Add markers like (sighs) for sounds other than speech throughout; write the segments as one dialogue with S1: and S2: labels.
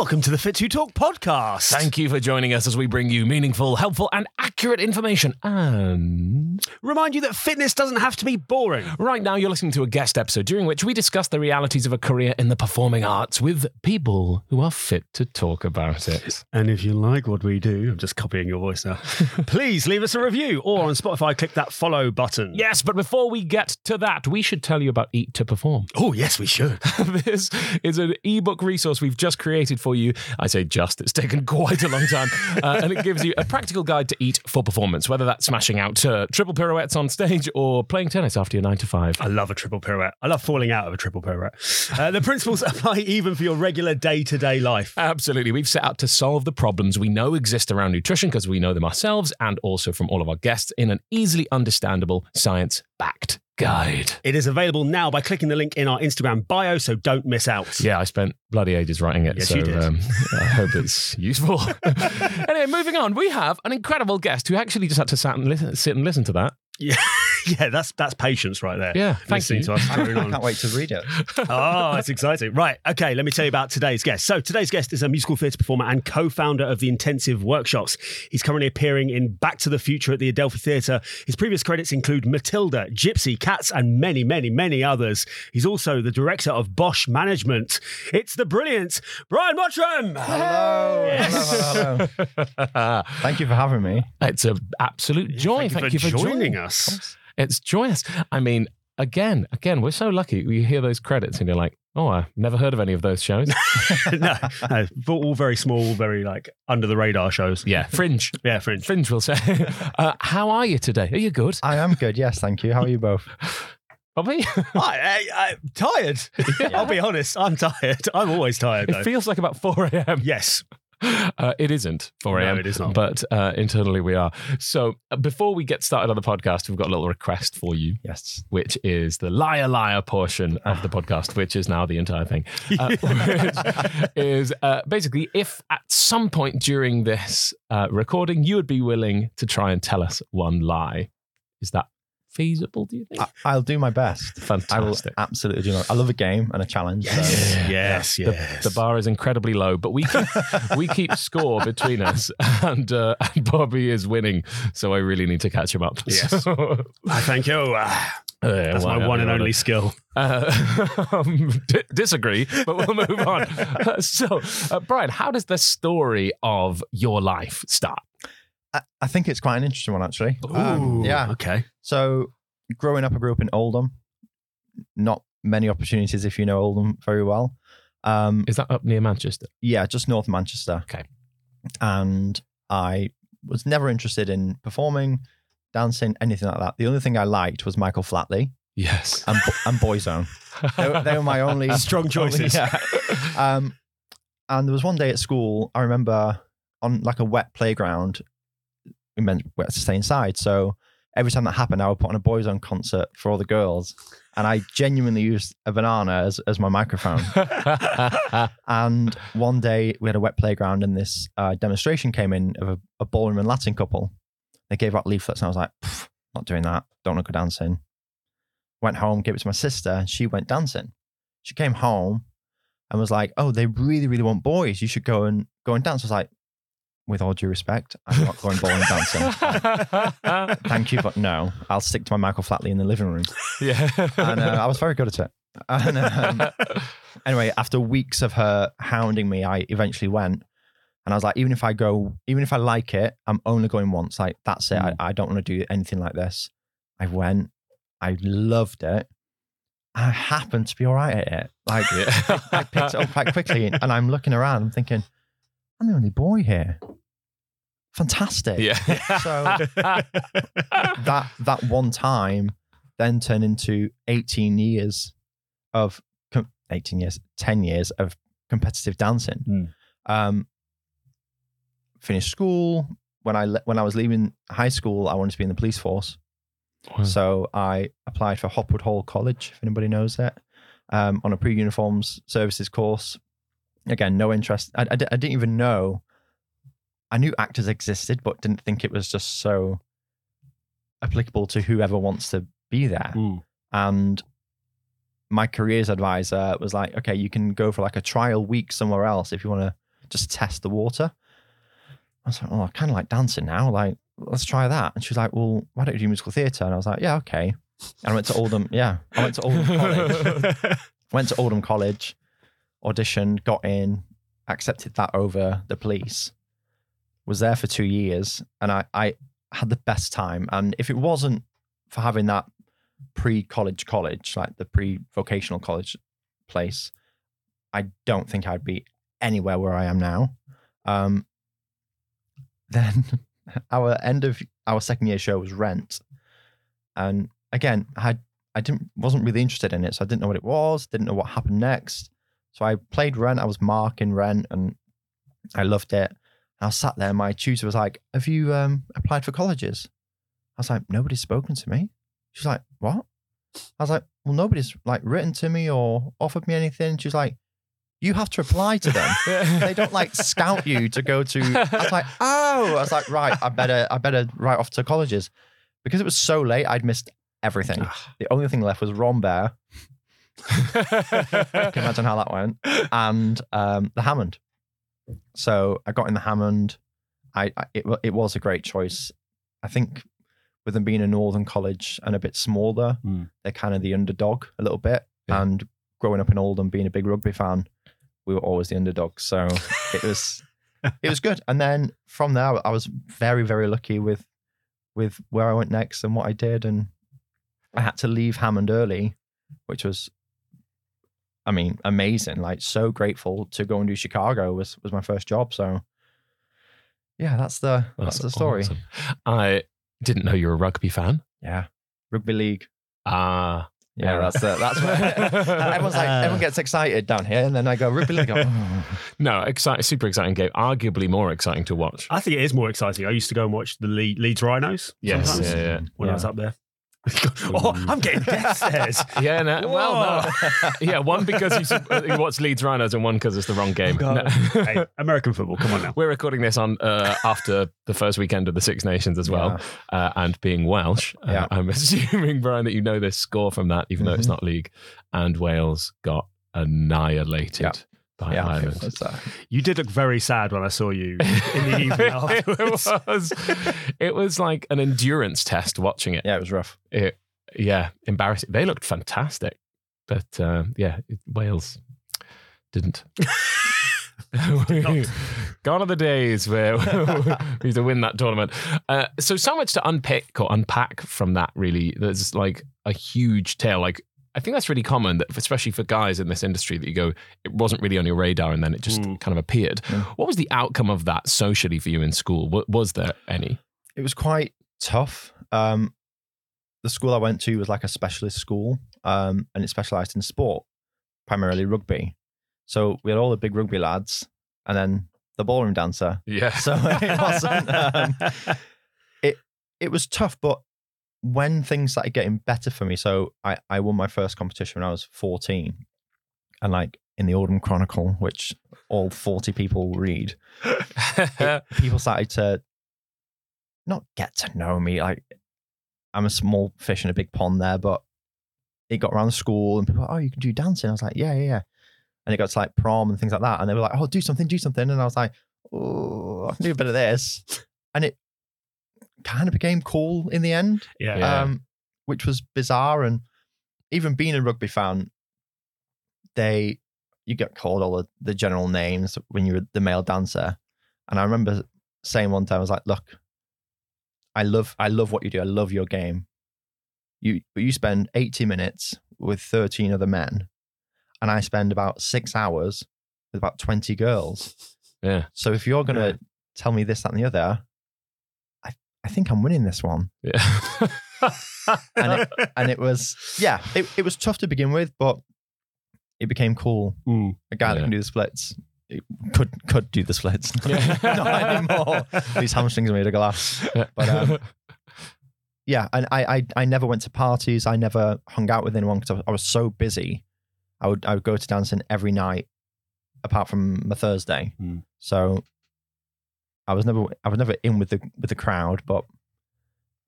S1: Welcome to the Fit to Talk podcast.
S2: Thank you for joining us as we bring you meaningful, helpful, and accurate information. And
S1: Remind you that fitness doesn't have to be boring.
S2: right now, you're listening to a guest episode during which we discuss the realities of a career in the performing arts with people who are fit to talk about it.
S1: And if you like what we do, I'm just copying your voice now. (laughs) please leave us a review or on Spotify, click that follow button.
S2: Yes, but before we get to that, we should tell you about Eat 2 Perform.
S1: Oh, yes, we should. (laughs)
S2: this is an ebook resource we've just created for you. I say just, it's taken quite a long time. Uh, and it gives you a practical guide to eat for performance, whether that's smashing out uh, triple pirouettes on stage or playing tennis after your nine to five.
S1: I love a triple pirouette. I love falling out of a triple pirouette. Uh, the principles (laughs) apply even for your regular day to day life.
S2: Absolutely. We've set out to solve the problems we know exist around nutrition because we know them ourselves and also from all of our guests in an easily understandable, science backed guide.
S1: It is available now by clicking the link in our Instagram bio, so don't miss out.
S2: Yeah, I spent bloody ages writing it.
S1: Yes,
S2: so
S1: you did.
S2: Um, (laughs) I hope it's useful. (laughs) anyway, moving on, we have an incredible guest who actually just had to sat and listen, sit and listen to that.
S1: Yeah, (laughs) yeah, that's that's patience right there.
S2: Yeah, thank
S1: Listening
S2: you.
S1: to us drone
S3: I can't wait to read it.
S1: oh, (laughs) it's exciting. Right. Okay. Let me tell you about today's guest. So, today's guest is a musical theatre performer and co founder of the Intensive Workshops. He's currently appearing in Back to the Future at the Adelphi Theatre. His previous credits include Matilda, Gypsy, Cats, and many, many, many others. He's also the director of Bosh Management. It's the brilliant Bryan Mottram.
S3: Hello. hello, hello, hello. (laughs) Thank you for having me.
S2: It's an absolute joy.
S1: Thank you for joining us.
S2: It's joyous. I mean, again, again, we're so lucky. You hear those credits and you're like, oh, I've never heard of any of those shows. (laughs)
S1: no, no, all very small, very like under the radar shows.
S2: yeah, Fringe.
S1: Yeah, Fringe.
S2: Fringe we'll say. (laughs) Uh, how are you today? Are you good?
S3: I am good. Yes, thank you. How are you both? (laughs)
S2: Bobby?
S1: I, I, I, tired. I'll be honest. I'm tired. I'm always tired.
S2: it feels like about 4 a.m.
S1: yes. (laughs)
S2: Uh, it isn't 4
S1: No,
S2: a.m.
S1: it is not.
S2: But uh, internally we are. So uh, before we get started on the podcast, we've got a little request for you,
S3: Yes.
S2: which is the liar liar portion of the podcast, which is now the entire thing. (laughs) Uh, which is uh, basically if at some point during this uh, recording you would be willing to try and tell us one lie. Is that feasible, do you think?
S3: I, I'll do my best. I will
S2: Fantastic.
S3: absolutely do my I love a game and a challenge. So.
S1: Yes.
S2: The,
S1: Yes.
S2: the bar is incredibly low, but we keep, (laughs) we keep score between us, (laughs) and, uh, and Bobby is winning. So I really need to catch him up.
S1: Yes. (laughs)
S2: So,
S1: Ah, thank you.
S2: Uh,
S1: That's my one and
S2: well,
S1: only skill.
S2: Uh, um, d- disagree, but we'll move on. Uh, so, uh, Bryan, how does the story of your life start?
S3: I, I think it's quite an interesting one, actually. Um,
S1: Ooh,
S3: yeah.
S1: Okay.
S3: So, growing up, I grew up in Oldham. Not many opportunities if you know Oldham very well. Um,
S2: Is that up near Manchester?
S3: yeah, just north of Manchester.
S2: Okay.
S3: And I was never interested in performing, dancing, anything like that. The only thing I liked was Michael Flatley
S2: Yes.
S3: and, and Boyzone. They, were- they were my only (laughs)
S1: Strong (laughs) choices.
S3: Yeah. (laughs) Um, and there was one day at school, I remember on like a wet playground, meant we had to stay inside. So every time that happened, I would put on a Boyzone concert for all the girls. And I genuinely used a banana as, as my microphone. (laughs) And one day we had a wet playground and this uh, demonstration came in of a, a ballroom and Latin couple. They gave out leaflets and I was like, not doing that. Don't want to go dancing. Went home, gave it to my sister, and she went dancing. She came home and was like, "Oh, they really, really want boys. You should go and go and dance." I was like, "With all due respect, I'm not going ballroom dancing. (laughs) Thank you, but no. I'll stick to my Michael Flatley in the living room." (laughs)
S2: yeah.
S3: And uh, I was very good at it. And, um, (laughs) anyway, after weeks of her hounding me, I eventually went. And I was like, even if I go, even if I like it, I'm only going once. Like, that's it. I, I don't want to do anything like this. I went. I loved it. I happened to be all right at it. Like, I picked it up quite quickly. And I'm looking around, I'm thinking, I'm the only boy here. Fantastic.
S2: yeah. (laughs)
S3: So (laughs) that that one time then turned into 18 years of 18 years 10 years of competitive dancing
S1: Mm.
S3: um finished school when i le- when i was leaving high school i wanted to be in the police force
S2: Wow.
S3: so i applied for hopwood hall college if anybody knows that, um, on a pre-uniforms services course again no interest I, I I didn't even know i knew actors existed but didn't think it was just so applicable to whoever wants to be there
S1: Ooh.
S3: and my careers advisor was like okay you can go for like a trial week somewhere else if you want to just test the water. I was like, oh, I kind of like dancing now. Like, let's try that. And she was like, well, why don't you do musical theatre? And I was like, yeah, okay. And I went to Oldham. Yeah, I went to Oldham (laughs) College. went to Oldham College, auditioned, got in, accepted that over the police. Was there for two years, and I, I had the best time. And if it wasn't for having that pre-college college, like the pre-vocational college place, I don't think I'd be anywhere where I am now. Um, (laughs) then our end of our second year show was Rent, and again, I I didn't wasn't really interested in it, so I didn't know what it was, didn't know what happened next. So I played Rent. I was Mark in Rent, and I loved it. I sat there. My tutor was like, "Have you um, applied for colleges?" I was like, "Nobody's spoken to me." She's like, "What?" I was like, "Well, nobody's like written to me or offered me anything." She's like, "You have to apply to them. (laughs) they don't like scout you to go to." I was like, "Oh," I was like, "Right, I better, I better write off to colleges." Because it was so late, I'd missed everything. the only thing left was Rambert. (laughs) Can imagine how that went? And um, the Hammond. So I got in the Hammond. I, I it, it was a great choice. I think with them being a northern college and a bit smaller,
S1: Mm.
S3: they're kind of the underdog a little bit.
S2: Yeah.
S3: And growing up in Oldham, being a big rugby fan, we were always the underdog. So (laughs) it was it was good. And then from there, I was very very lucky with with where I went next and what I did, and I had to leave Hammond early, which was. I mean, amazing! Like, so grateful to go and do Chicago was was my first job. So, yeah, that's the that's, the story.
S2: awesome. I didn't know you're a rugby fan.
S3: Yeah, rugby league.
S2: Ah,
S3: Yeah,
S2: Yeah.
S3: that's the, that's where (laughs) (laughs) everyone's like everyone gets excited down here, and then I go rugby league. "Oh." (laughs)
S2: no, exciting, super exciting game. Arguably more exciting to watch.
S1: I think it is more exciting. I used to go and watch the Le- Leeds Rhinos.
S2: Yes, yeah, yeah.
S1: When I was up there. (laughs) oh, I'm getting death stares. (laughs)
S2: Yeah, no, well, no. (laughs) Yeah, one because sup- you Leeds Rhinos, and one because it's the wrong game.
S1: God.
S2: No.
S1: hey, American football. Come on now.
S2: We're recording this on uh, after the first weekend of the Six Nations as well, uh, and being Welsh, uh, I'm assuming Bryan that you know this score from that, even though it's
S3: Mhm.
S2: not league. And Wales got annihilated
S3: Yeah.
S2: By
S3: Yeah,
S2: Ireland.
S3: it was, uh,
S1: You did look very sad when I saw you in the (laughs) evening afterwards.
S2: it was, it was like an endurance test watching it.
S3: yeah, it was rough.
S2: It, yeah, embarrassing. They looked fantastic, but uh, yeah, it- Wales didn't. (laughs) (laughs) Gone are the days where we used to win that tournament. Uh, so, so much to unpick or unpack from that. Really, there's like a huge tale. Like, I think that's really common, that especially for guys in this industry, that you go, it wasn't really on your radar, and then it just
S1: Mm.
S2: kind of appeared.
S3: Mm.
S2: What was the outcome of that socially for you in school? Wa- Was there any?
S3: it was quite tough. Um, the school I went to was like a specialist school, um, and it specialised in sport, primarily rugby. So we had all the big rugby lads, and then the ballroom dancer.
S2: Yeah.
S3: So it wasn't. Um, it was tough, but when things started getting better for me, so I, I won my first competition when I was 14. And like in the Oldham Chronicle, which all 40 people read, it- (laughs) people started to not get to know me. Like I'm a small fish in a big pond there, but it got around the school and people, were oh, you can do dancing. I was like, yeah, yeah, yeah. And it got to like prom and things like that. And they were like, oh, do something, do something. And I was like, oh, I can do a bit of this. And it kind of became cool in the end,
S1: yeah.
S2: Yeah.
S3: um, which was bizarre. And even being a rugby fan, they you get called all the, the general names when you're the male dancer. And I remember saying one time, I was like, look, I love I love what you do. I love your game. You you spend 80 minutes with 13 other men, and I spend about six hours with about 20 girls.
S2: Yeah.
S3: So if you're gonna
S1: Yeah.
S3: tell me this, that, and the other, I think I'm winning this one.
S2: Yeah.
S3: And it, (laughs) and it was yeah, it, it was tough to begin with, but it became cool. A guy that can do the splits it could could do the splits. (laughs)
S2: Yeah.
S3: Not anymore. These hamstrings are made of glass. But, um, Yeah, and I, I I never went to parties. I never hung out with anyone because I, was- I was so busy. I would I would go to dancing every night, apart from my Thursday.
S1: Mm.
S3: So I was never I was never in with the with the crowd, but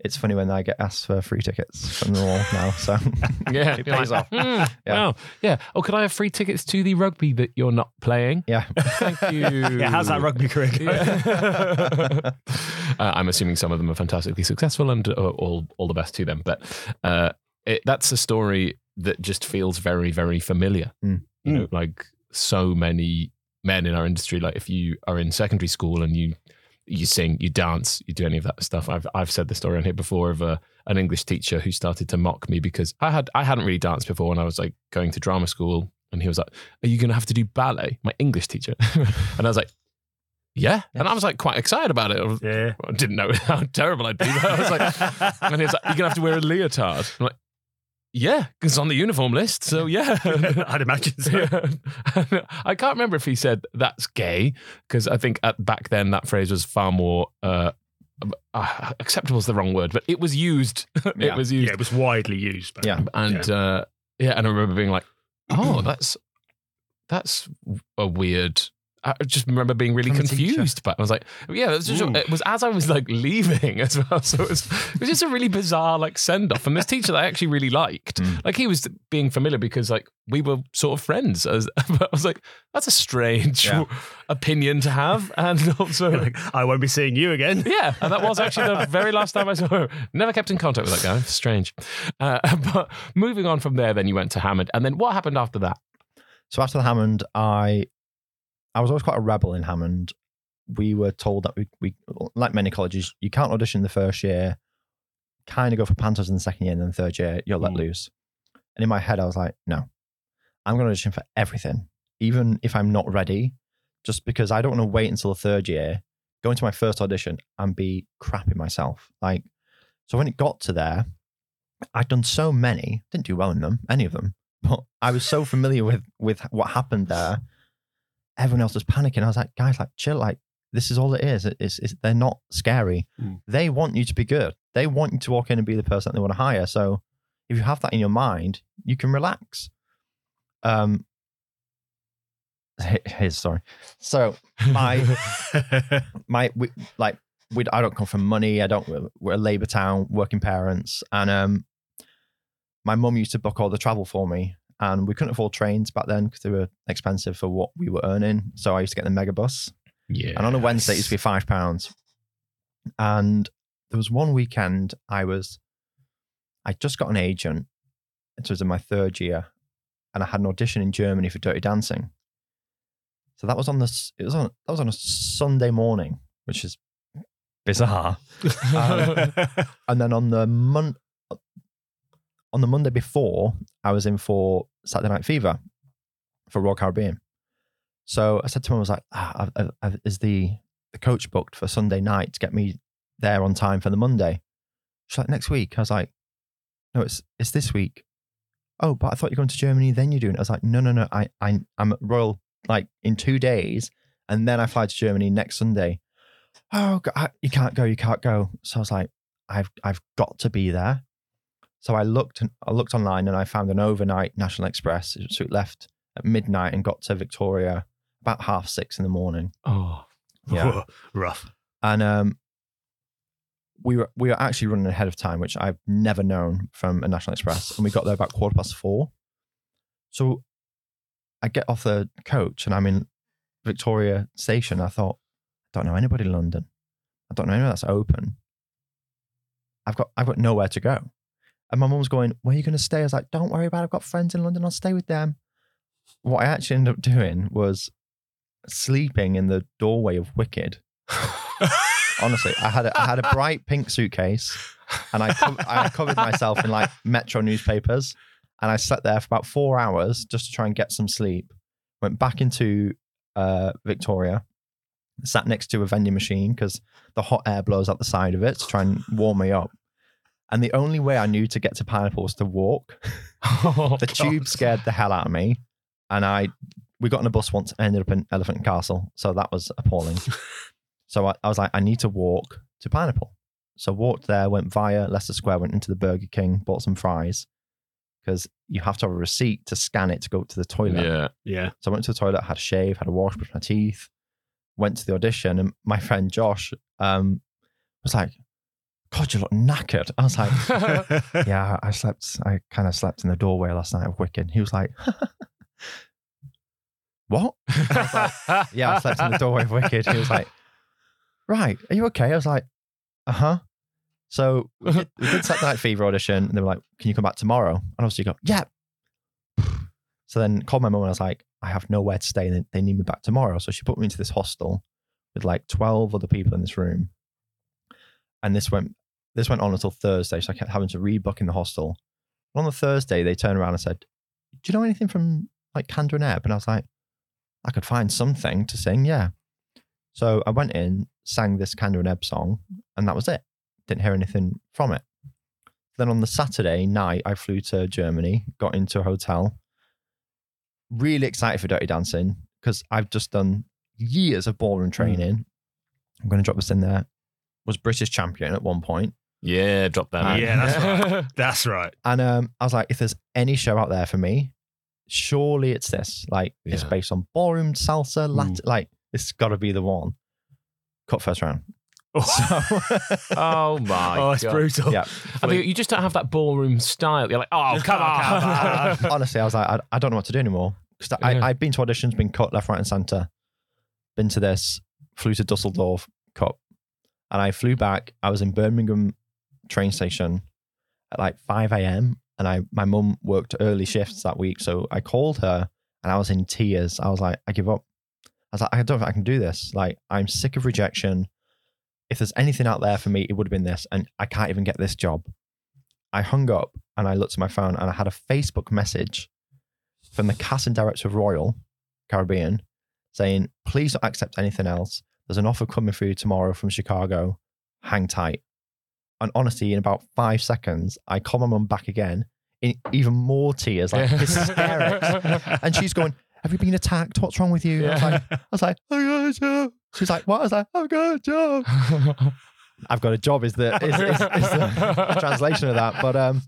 S3: it's funny when I get asked for free tickets from the wall now. So (laughs) (laughs)
S2: Yeah,
S3: It
S2: you're
S3: pays off.
S2: "Hmm,
S3: Yeah.
S2: Wow. Yeah. Oh, could I have free tickets to the rugby that you're not playing?
S3: yeah,
S2: Thank (laughs) you.
S1: Yeah, how's that rugby career going?
S2: Yeah. uh, I'm assuming some of them are fantastically successful, and uh, all all the best to them. But uh, it, that's a story that just feels very, very familiar.
S3: Mm.
S2: You know, like so many men in our industry. Like if you are in secondary school and you you sing, you dance, you do any of that stuff. I've I've said the story on here before of a, an English teacher who started to mock me because I had I hadn't really danced before when I was like going to drama school, and he was like, "Are you going to have to do ballet?" My English teacher, (laughs) and I was like. Yeah. And I was like quite excited about it. I, was-
S1: Yeah.
S2: I didn't know (laughs) how terrible I'd be. But I was like, (laughs) and he was like, You're going to have to wear a leotard. I'm like, Yeah, because on the uniform list. So yeah. (laughs)
S1: I'd imagine so. (laughs)
S2: Yeah. I can't remember if he said that's gay because I think at, back then that phrase was far more uh, uh, acceptable is the wrong word, but it was used. (laughs) it
S3: Yeah.
S2: was used,
S1: Yeah, it was widely used. But
S3: Yeah.
S2: and yeah. Uh, yeah, and I remember being like, (clears throat) "Oh, that's that's a weird." I just remember being really
S3: From
S2: confused, but I was like, "Yeah, it was, just, it was as I was like leaving as well." So it was, it was just a really bizarre like send off. And this teacher that I actually really liked,
S3: Mm.
S2: like he was being familiar because like we were sort of friends. As (laughs) but I was like, "That's a strange
S3: Yeah.
S2: opinion to have," and (laughs) also
S1: like, I won't be seeing you again. (laughs)
S2: yeah, and that was actually the very last time I saw him. Never kept in contact with that guy. Strange. Uh, but moving on from there, then you went to Hammond, and then what happened after that?
S3: So after the Hammond, I I was always quite a rebel in Hammond. We were told that we, we like many colleges, you can't audition the first year, kind of go for pantos in the second year, and then the third year you're let
S1: Mm.
S3: loose. And in my head, I was like, no, I'm going to audition for everything, even if I'm not ready, just because I don't want to wait until the third year, go into my first audition and be crapping myself. Like, so when it got to there, I'd done so many, didn't do well in them, any of them, but I was so familiar with with what happened there. Everyone else was panicking. I was like, guys, like, chill. Like, this is all it is. It- It's, it's, they're not scary.
S1: Mm.
S3: They want you to be good. They want you to walk in and be the person that they want to hire. So if you have that in your mind, you can relax. Um, (laughs) here's sorry. So my (laughs) my we, like we I don't come from money. I don't. We're a labour town, working parents, and um, my mum used to book all the travel for me, and we couldn't afford trains back then because they were expensive for what we were earning. So I used to get the mega bus,
S2: Yeah,
S3: and on a Wednesday it used to be five pounds. And there was one weekend I was, I just got an agent. It was in my third year, and I had an audition in Germany for Dirty Dancing. So that was on this. It was on. That was on a Sunday morning, which is bizarre. (laughs) Um, and then on the mon- on the Monday before, I was in for Saturday Night Fever for Royal Caribbean. So I said to him, I was like, ah, I, I, I, "Is the the coach booked for Sunday night to get me there on time for the Monday?" She's like, "Next week." I was like, "No, it's it's this week." Oh, but I thought you're going to Germany, then you're doing it. I was like, "No, no, no. I, I I'm at Royal like in two days, and then I fly to Germany next Sunday." Oh, God, I- you can't go, you can't go. So I was like, I've I've got to be there. So I looked I looked online and I found an overnight National Express. So it left at midnight and got to Victoria about half six in the morning.
S2: oh,
S3: Yeah. (laughs)
S1: rough.
S3: And um, we were we were actually running ahead of time, which I've never known from a National Express. And we got there about quarter past four. So I get off the coach and I'm in Victoria Station. I thought, I don't know anybody in London. I don't know anyone that's open. I've got I've got nowhere to go. And my mum's going, Where are you going to stay? I was like, Don't worry about it. I've got friends in London. I'll stay with them. What I actually ended up doing was sleeping in the doorway of Wicked. (laughs) Honestly, I had a, I had a bright pink suitcase, and I co- I covered myself in like Metro newspapers, and I slept there for about four hours just to try and get some sleep. Went back into uh, Victoria, sat next to a vending machine because the hot air blows out the side of it to try and warm me up. And the only way I knew to get to Pineapple was to walk. (laughs)
S2: Oh,
S3: The tube scared the hell out of me, and I we got on a bus once and ended up in Elephant Castle, so that was appalling. (laughs) so I, I was like, I need to walk to Pineapple. So walked there, went via Leicester Square, went into the Burger King, bought some fries because you have to have a receipt to scan it to go to the toilet.
S2: yeah.
S1: Yeah.
S3: So I went to the toilet, had a shave, had a wash, brushed my teeth, went to the audition, and my friend Josh um, was like, God, you look knackered. I was like, (laughs) Yeah, I slept. I kind of slept in the doorway last night of Wicked. He was like, (laughs) What? Yeah, I slept in the doorway of Wicked. He was like, Right, are you okay? I was like, Uh huh. So we did, we did Saturday Night Fever audition, and they were like, Can you come back tomorrow? And obviously, you go, Yeah. So then called my mum and I was like, I have nowhere to stay. And they need me back tomorrow. So she put me into this hostel with like 12 other people in this room. And this went this went on until Thursday. So I kept having to rebook in the hostel. And on the Thursday, they turned around and said, Do you know anything from like Kander and Ebb? And I was like, I could find something to sing. Yeah. So I went in, sang this Kander and Ebb song, and that was it. Didn't hear anything from it. Then on the Saturday night, I flew to Germany, got into a hotel. Really excited for Dirty Dancing because I've just done years of ballroom hmm. training. I'm going to drop this in there. Was British champion at one point.
S2: Yeah, drop that. in.
S1: Yeah, that's right. (laughs) That's right.
S3: And um, I was like, if there's any show out there for me, surely it's this. Like, it's based on ballroom, salsa, Latin. Like, it's got to be the one. Cut first round. So, (laughs)
S2: oh my! God.
S1: Oh, it's
S2: God.
S1: brutal.
S3: yeah.
S2: I think you just don't have that ballroom style. You're like, oh, come on,
S1: Come on. (laughs)
S3: Honestly, I was like, I, I don't know what to do anymore. Because
S2: Yeah.
S3: I've been to auditions, been cut left, right, and center. Been to this, flew to Dusseldorf, cut. And I flew back. I was in Birmingham train station at like 5 a.m. And I my mum worked early shifts that week. So I called her and I was in tears. I was like, I give up. I was like, I don't think I can do this. Like, I'm sick of rejection. If there's anything out there for me, it would have been this. And I can't even get this job. I hung up and I looked at my phone and I had a Facebook message from the casting director of Royal Caribbean saying, please don't accept anything else. There's an offer coming for you tomorrow from Chicago. Hang tight. And honestly, in about five seconds, I call my mum back again in even more tears, like hysterics. (laughs) And she's going, Have you been attacked? What's wrong with you? I was like, I was like, I got a job. She's like, What? I was like, I've got a job. (laughs) I've got a job is the is, is, is the (laughs) translation of that. But um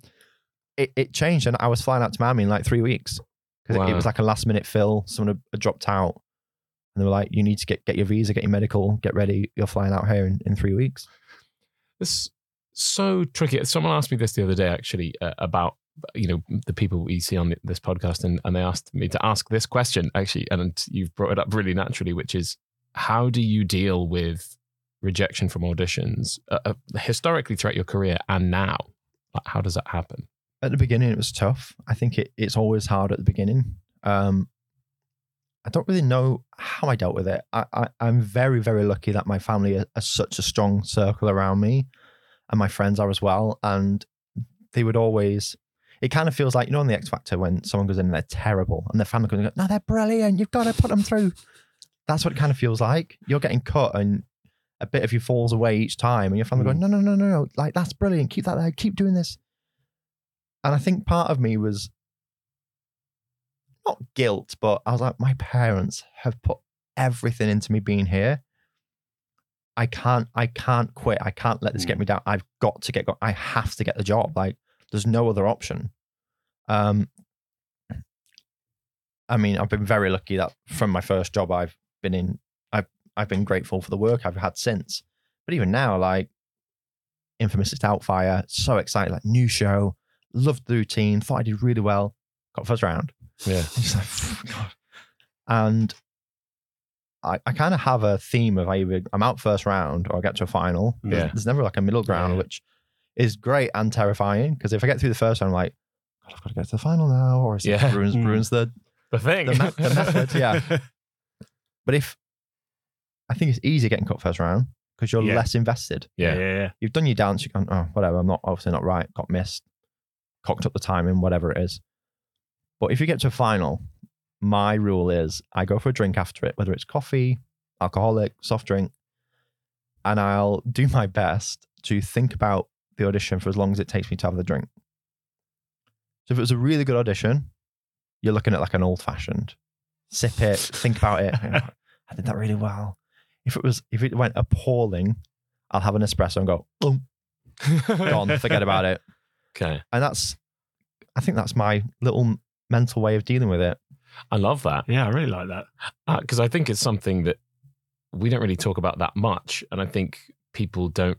S3: it, it changed and I was flying out to Miami in like three weeks. Because it,
S2: Wow.
S3: was like a last minute fill. Someone had, dropped out. And they were like, You need to get, get your visa, get your medical, get ready. You're flying out here in, in three weeks.
S2: It's so tricky. Someone asked me this the other day, actually, uh, about you know the people we see on this podcast, and, and they asked me to ask this question, actually, and you've brought it up really naturally, which is how do you deal with rejection from auditions uh, uh, historically throughout your career and now? Like, how does that happen?
S3: At the beginning, it was tough. I think it, it's always hard at the beginning. Um, I don't really know how I dealt with it. I, I, I'm very, very lucky that my family are, are such a strong circle around me, and my friends are as well. And they would always. It kind of feels like you know on the X Factor when someone goes in and they're terrible, and their family goes, "No, they're brilliant. You've got to put them through." That's what it kind of feels like. You're getting cut, and a bit of you falls away each time, and your family
S1: Mm.
S3: going, "No, no, no, no, no! Like that's brilliant. Keep that there. Keep doing this." And I think part of me was not guilt, but I was like, my parents have put everything into me being here. I can't, I can't quit. I can't let this get me down. I've got to get, go- I have to get the job. Like, there's no other option. Um, I mean, I've been very lucky that from my first job, I've been in, I've, I've been grateful for the work I've had since. But even now, like, Infamous is Outfire, so excited, like, new show, loved the routine, thought I did really well, got first round.
S2: Yeah. (laughs)
S3: Like, (laughs) God. And I, I kind of have a theme of either I'm out first round or I get to a final. There's-
S2: Yeah.
S3: There's never like a middle ground,
S2: Yeah.
S3: which is great and terrifying. Because if I get through the first round, I'm like, God, I've got to get to the final now, or is it
S2: Yeah.
S3: ruins,
S1: Mm.
S3: ruins the.
S2: The thing.
S3: The me- the method, yeah. (laughs) But if I think it's easy getting cut first round because you're
S1: Yeah.
S3: less invested.
S1: yeah,
S2: yeah.
S1: yeah, yeah.
S3: You've done your dance, you're going, oh, whatever, I'm not obviously not right, got missed, cocked up the timing, whatever it is. But if you get to a final, my rule is I go for a drink after it, whether it's coffee, alcoholic, soft drink, and I'll do (laughs) my best to think about the audition for as long as it takes me to have the drink. So if it was a really good audition, you're looking at like an old fashioned. Sip it, think about it. you know, (laughs) I did that really well. If it was if it went appalling, I'll have an espresso and go, boom, gone, forget about it. (laughs)
S2: Okay.
S3: And that's I think that's my little mental way of dealing with it.
S2: I love that.
S1: Yeah, I really like that.
S2: because I think it's something that we don't really talk about that much, and I think people don't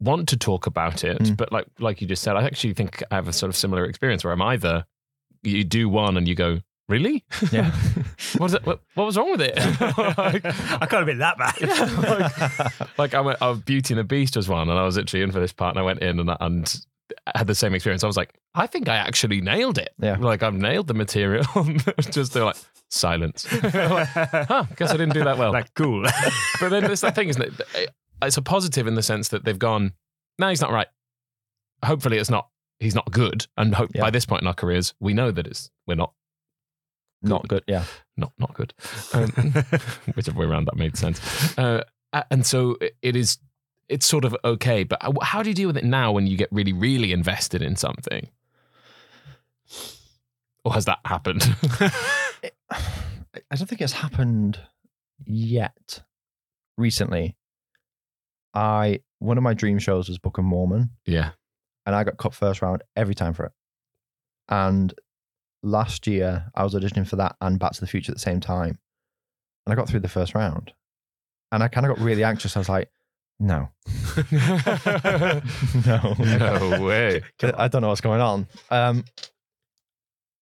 S2: want to talk about it,
S3: Mm.
S2: but like like you just said, I actually think I have a sort of similar experience where I'm either you do one and you go, really?
S3: Yeah. (laughs)
S2: what, is it, what, what was wrong with it? (laughs) like,
S1: I can't have been that bad. (laughs)
S2: like, like I went, oh, Beauty and the Beast was one, and I was literally in for this part, and I went in and and had the same experience. I was like, I think I actually nailed it.
S3: Yeah.
S2: like I've nailed the material. (laughs) just they're like silence. (laughs) like, huh? Guess I didn't do that well.
S1: like cool. (laughs)
S2: but then there's that thing, isn't it? It's a positive in the sense that they've gone, no, he's not right. Hopefully, it's not. He's not good, and hope
S3: Yeah.
S2: by this point in our careers, we know that it's we're not
S3: Not good. Yeah.
S2: not not good. Um, whichever way around that made sense. Uh, and so it- it is. It's sort of okay, but how- do you deal with it now when you get really, really invested in something? Or has that happened? (laughs)
S3: I don't think it's happened yet. Recently, I one of my dream shows was Book of Mormon,
S2: yeah.
S3: and I got cut first round every time for it. And last year, I was auditioning for that and Back to the Future at the same time, and I got through the first round, and I kind of got really anxious. I was like, (laughs) "No, no, (laughs)
S2: no way.
S3: I don't know what's going on." Um,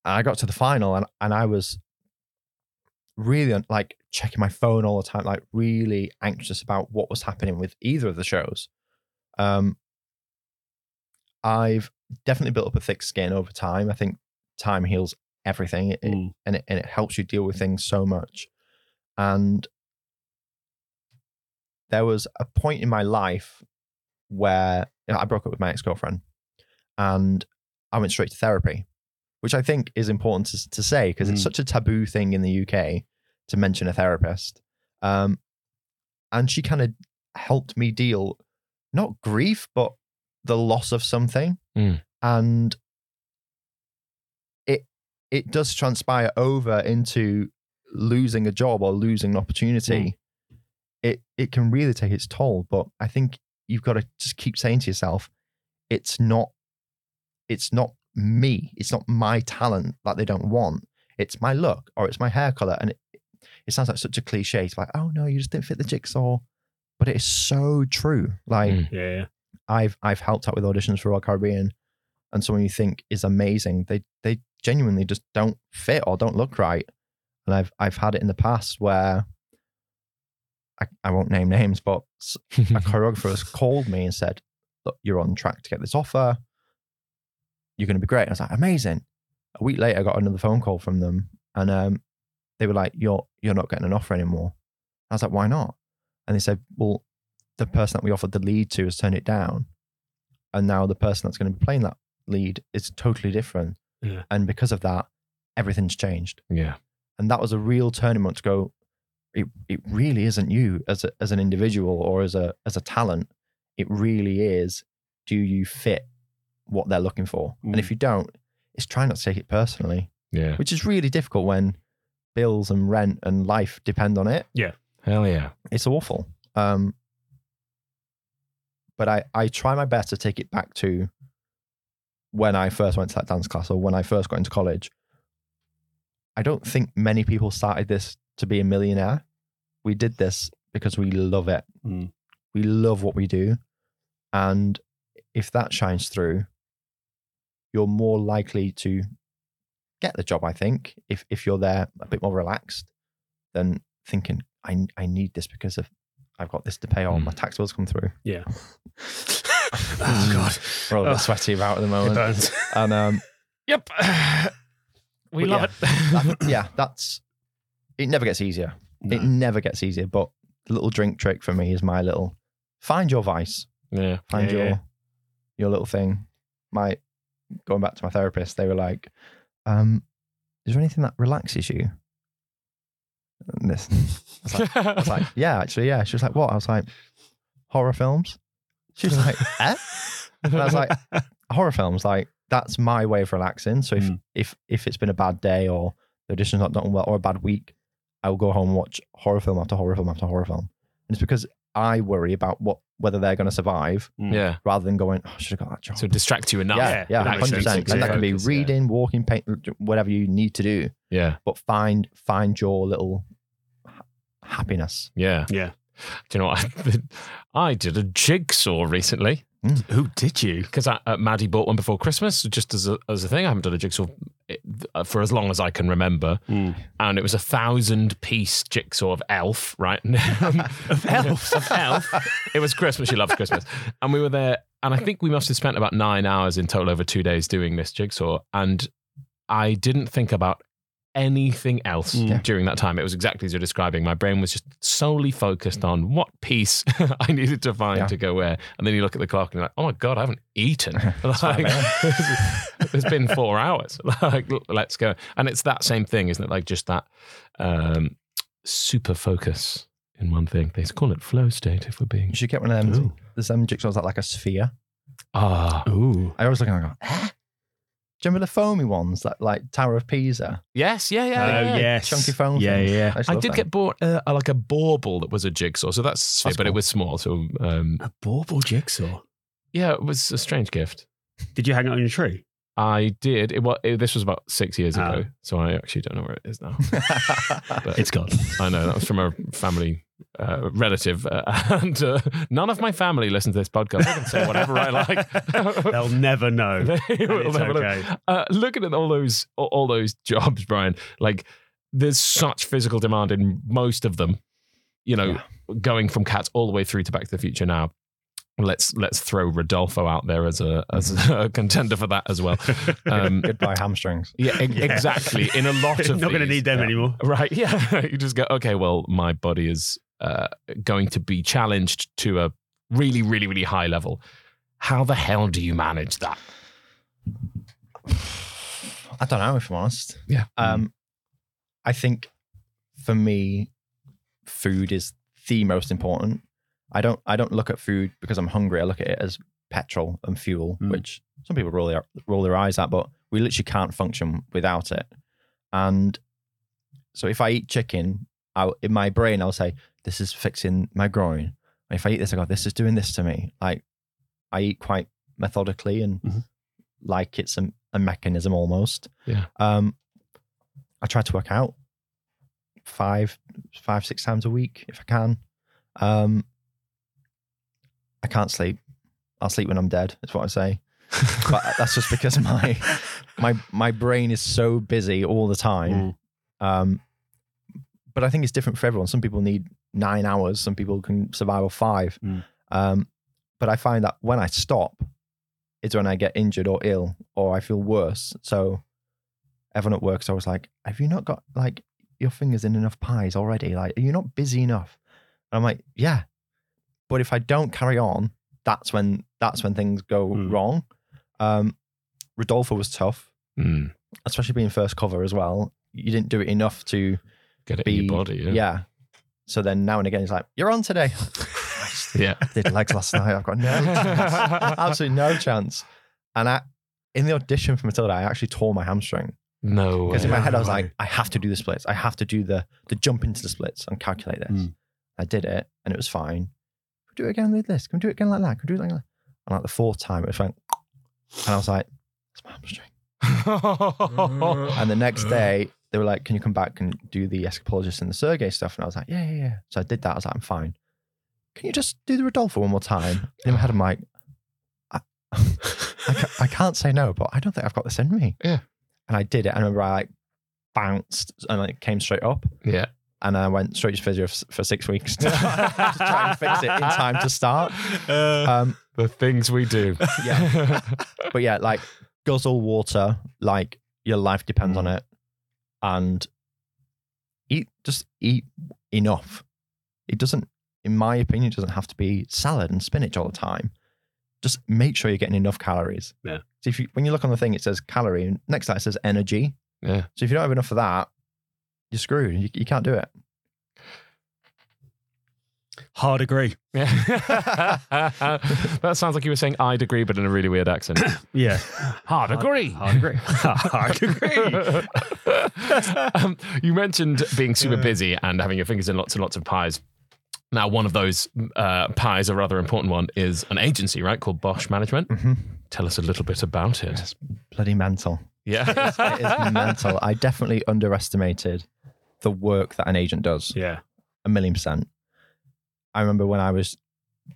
S3: I got to the final, and and I was really like checking my phone all the time, like really anxious about what was happening with either of the shows. Um, I've definitely built up a thick skin over time. I think time heals everything, it, it-
S1: Mm.
S3: and it and it helps you deal with things so much. And there was a point in my life where you know, I broke up with my ex girlfriend, and I went straight to therapy, which I think is important to, to say because it's
S1: Mm.
S3: such a taboo thing in the UK to mention a therapist. Um, and she kind of helped me deal not grief, but the loss of something.
S2: Mm.
S3: And it it does transpire over into losing a job or losing an opportunity. It it can really take its toll. But I think you've got to just keep saying to yourself, it's not it's not me. It's not my talent that they don't want. It's my look or it's my hair color. And it, it sounds like such a cliche. It's like, oh no, you just didn't fit the jigsaw. But it is so true. Like
S2: Mm.
S1: yeah, yeah.
S3: I've I've helped out with auditions for Royal Caribbean, and someone you think is amazing, they they genuinely just don't fit or don't look right. And I've I've had it in the past where I, I won't name names, but a (laughs) choreographer has called me and said, "Look, you're on track to get this offer. You're going to be great." I was like, "Amazing." A week later, I got another phone call from them, and um, they were like, "You're you're not getting an offer anymore." I was like, "Why not?" And they said, "Well, the person that we offered the lead to has turned it down, and now the person that's going to be playing that lead is totally different."
S1: Yeah.
S3: And because of that, everything's changed
S2: yeah.
S3: and that was a real turning point to go it, it really isn't you as a, as an individual or as a as a talent it really is do you fit what they're looking for and if you don't it's trying not to take it personally
S2: Yeah.
S3: which is really difficult when bills and rent and life depend on it Yeah.
S2: Hell yeah.
S3: it's awful um but i i try my best to take it back to when i first went to that dance class or when i first got into college i don't think many people started this to be a millionaire we did this because we love it
S1: Mm.
S3: we love what we do and if that shines through you're more likely to get the job i think if if you're there a bit more relaxed than thinking i i need this because of i've got this to pay or my tax bills come through
S1: Yeah. (laughs) oh god,
S3: we're all a bit
S1: Oh.
S3: sweaty about it at the moment and um
S2: Yep. (sighs) we
S3: But
S2: love
S3: yeah,
S2: it. (laughs)
S3: Think- yeah that's it never gets easier it never gets easier but the little drink trick for me is my little find your vice
S2: yeah.
S3: find
S1: Yeah,
S3: your
S1: yeah.
S3: your little thing. My going back to my therapist, they were like, um, "Is there anything that relaxes you?" And this, I was like, (laughs) "Yeah, actually, yeah." She was like, "What?" I was like, "Horror films." She was like, "Eh?" And I was like, (laughs) "Horror films, like that's my way of relaxing." So if
S1: Mm.
S3: if if it's been a bad day or the audition's not done well or a bad week, I will go home and watch horror film after horror film after horror film. And it's because I worry about what whether they're going to survive mm.
S2: yeah.
S3: rather than going, oh, I should have got that job.
S2: So distract you enough.
S3: yeah, yeah,
S1: that makes
S3: hundred percent. And that can be
S2: Focus, yeah.
S3: reading, walking, paint, whatever you need to do.
S2: Yeah.
S3: But find find your little happiness.
S2: Yeah.
S1: Yeah.
S2: Do you know what? (laughs) I did a jigsaw recently.
S1: Who did you?
S2: because uh, Maddie bought one before Christmas, just as a, as a thing. I haven't done a jigsaw uh, for as long as I can remember,
S1: Mm.
S2: and it was a thousand piece jigsaw of Elf, right? (laughs) of
S1: Elf?
S2: of Elf. It was Christmas. She loves Christmas, and we were there, and I think we must have spent about nine hours in total over two days doing this jigsaw, and I didn't think about anything else
S1: Mm.
S2: during that time. It was exactly as you're describing. My brain was just solely focused on what piece (laughs) I needed to find
S3: Yeah.
S2: to go where. And then you look at the clock and you're like, oh my God, I haven't eaten. (laughs) like, (laughs) it's been four hours. Like, let's go. And it's that same thing, isn't it? Like just that um, super focus in one thing. They call it flow state if we're being.
S3: You should get one of them.
S1: Ooh.
S3: There's them jigsaws that like a sphere.
S2: Ah,
S1: Ooh.
S3: I always look and I go, eh? Do you remember the foamy ones that like Tower of Pisa?
S2: yes, yeah,
S1: Oh,
S2: yeah. yeah, yeah.
S1: yes.
S3: Chunky foam
S1: Yeah,
S3: things.
S1: yeah.
S3: used to
S2: I did
S3: them.
S2: get bought uh, like a bauble that was a jigsaw. So that's, sphere,
S3: That's
S2: but it was small. So um,
S1: A bauble jigsaw.
S2: yeah, it was a strange gift.
S1: Did you hang it on your tree?
S2: I did. It, was, it, this was about six years
S1: Ah.
S2: ago, so I actually don't know where it is now. (laughs) But
S1: It's gone.
S2: I know that was from a family uh, relative, uh, (laughs) and uh, none of my family listen to this podcast. I can say whatever I like. (laughs)
S1: They'll never know.
S2: They will
S1: it's
S2: never know.
S1: okay.
S2: Uh, looking at all those all, all those jobs, Bryan, like there's such physical demand in most of them. You know, going from cats all the way through to Back to the Future now. Let's let's throw Rudolpho out there as a as a (laughs) contender for that as well. (laughs) Um,
S3: Goodbye hamstrings. (laughs)
S2: yeah, e-
S1: Yeah.
S2: exactly. In a lot of
S1: Not going to need them
S3: yeah.
S1: anymore.
S2: Right. Yeah. you just go, okay, well, my body is uh, going to be challenged to a really, really, really high level. How the hell do you manage that? (sighs)
S3: I don't know if I'm honest.
S2: Yeah.
S3: Um, I think for me, food is the most important. I don't I don't look at food because I'm hungry. I look at it as petrol and fuel,
S1: Mm.
S3: which some people roll their roll their eyes at, but we literally can't function without it. And so if I eat chicken, I, in my brain I'll say this is fixing my groin. And if I eat this, I go this is doing this to me. Like I eat quite methodically and
S1: Mhm.
S3: like it's a, a mechanism almost.
S2: Yeah.
S3: Um, I try to work out five, five, six times a week if I can. Um, I can't sleep. I'll sleep when I'm dead. That's what I say. (laughs) But that's just because my my my brain is so busy all the time.
S1: Mm.
S3: Um, but I think it's different for everyone. Some people need nine hours. Some people can survive off five.
S1: Mm.
S3: Um, but I find that when I stop, it's when I get injured or ill or I feel worse. So everyone at work is always like, "Have you not got like your fingers in enough pies already? Like, are you not busy enough?" And I'm like, "Yeah." But if I don't carry on, that's when that's when things go
S1: Mm.
S3: wrong. Um, Rudolpho was tough,
S2: Mm,
S3: especially being first cover as well. You didn't do it enough to
S2: get it
S3: be
S2: in your body. Yeah.
S3: yeah. So then now and again, he's like, "You're on today." Christ, (laughs)
S2: Yeah.
S3: I did legs last night. I've got no (laughs) chance. absolutely no chance. And I, in the audition for Matilda, I actually tore my hamstring
S2: No.
S3: because in my head I was like, I have to do the splits. I have to do the the jump into the splits and calculate this.
S1: Mm.
S3: I did it, and it was fine. Do it again like this? Can we do it again like that? Can we do it like that? And like the fourth time, it was went, and I was like, "It's my hamstring." (laughs) And the next day, they were like, "Can you come back and do the escapologist and the Sergei stuff?" And I was like, "Yeah, yeah, yeah." So I did that. I was like, "I'm fine." Can you just do the Rudolpho one more time? In my head, I'm like, I, I, ca- I can't say no, but I don't think I've got this in me.
S2: Yeah.
S3: And I did it. I remember I like bounced and like came straight up,
S2: yeah.
S3: And I went straight to physio for six weeks (laughs) to try and fix it in time to start.
S1: Uh,
S3: Um,
S2: The things we do.
S3: Yeah. (laughs) but yeah, like guzzle water, like your life depends on it, and eat just eat enough. It doesn't, in my opinion, it doesn't have to be salad and spinach all the time. Just make sure you're getting enough calories.
S1: Yeah.
S3: So if you when you look on the thing, it says calorie, and next to that it says energy.
S2: yeah.
S3: So if you don't have enough of that, you're screwed. You, you can't do it.
S1: hard agree.
S2: Yeah. (laughs) that sounds like you were saying I'd agree, but in a really weird accent. (coughs)
S1: Yeah.
S2: Hard agree.
S1: Hard agree. (laughs) hard agree. (laughs)
S2: um, you mentioned being super busy and having your fingers in lots and lots of pies. Now, one of those uh, pies, a rather important one, is an agency, right, called Bosh Management.
S3: Mhm.
S2: Tell us a little bit about it.
S3: It's bloody mental.
S2: Yeah.
S3: It is mental. I definitely underestimated the work that an agent does.
S1: Yeah.
S3: a million percent. I remember when I was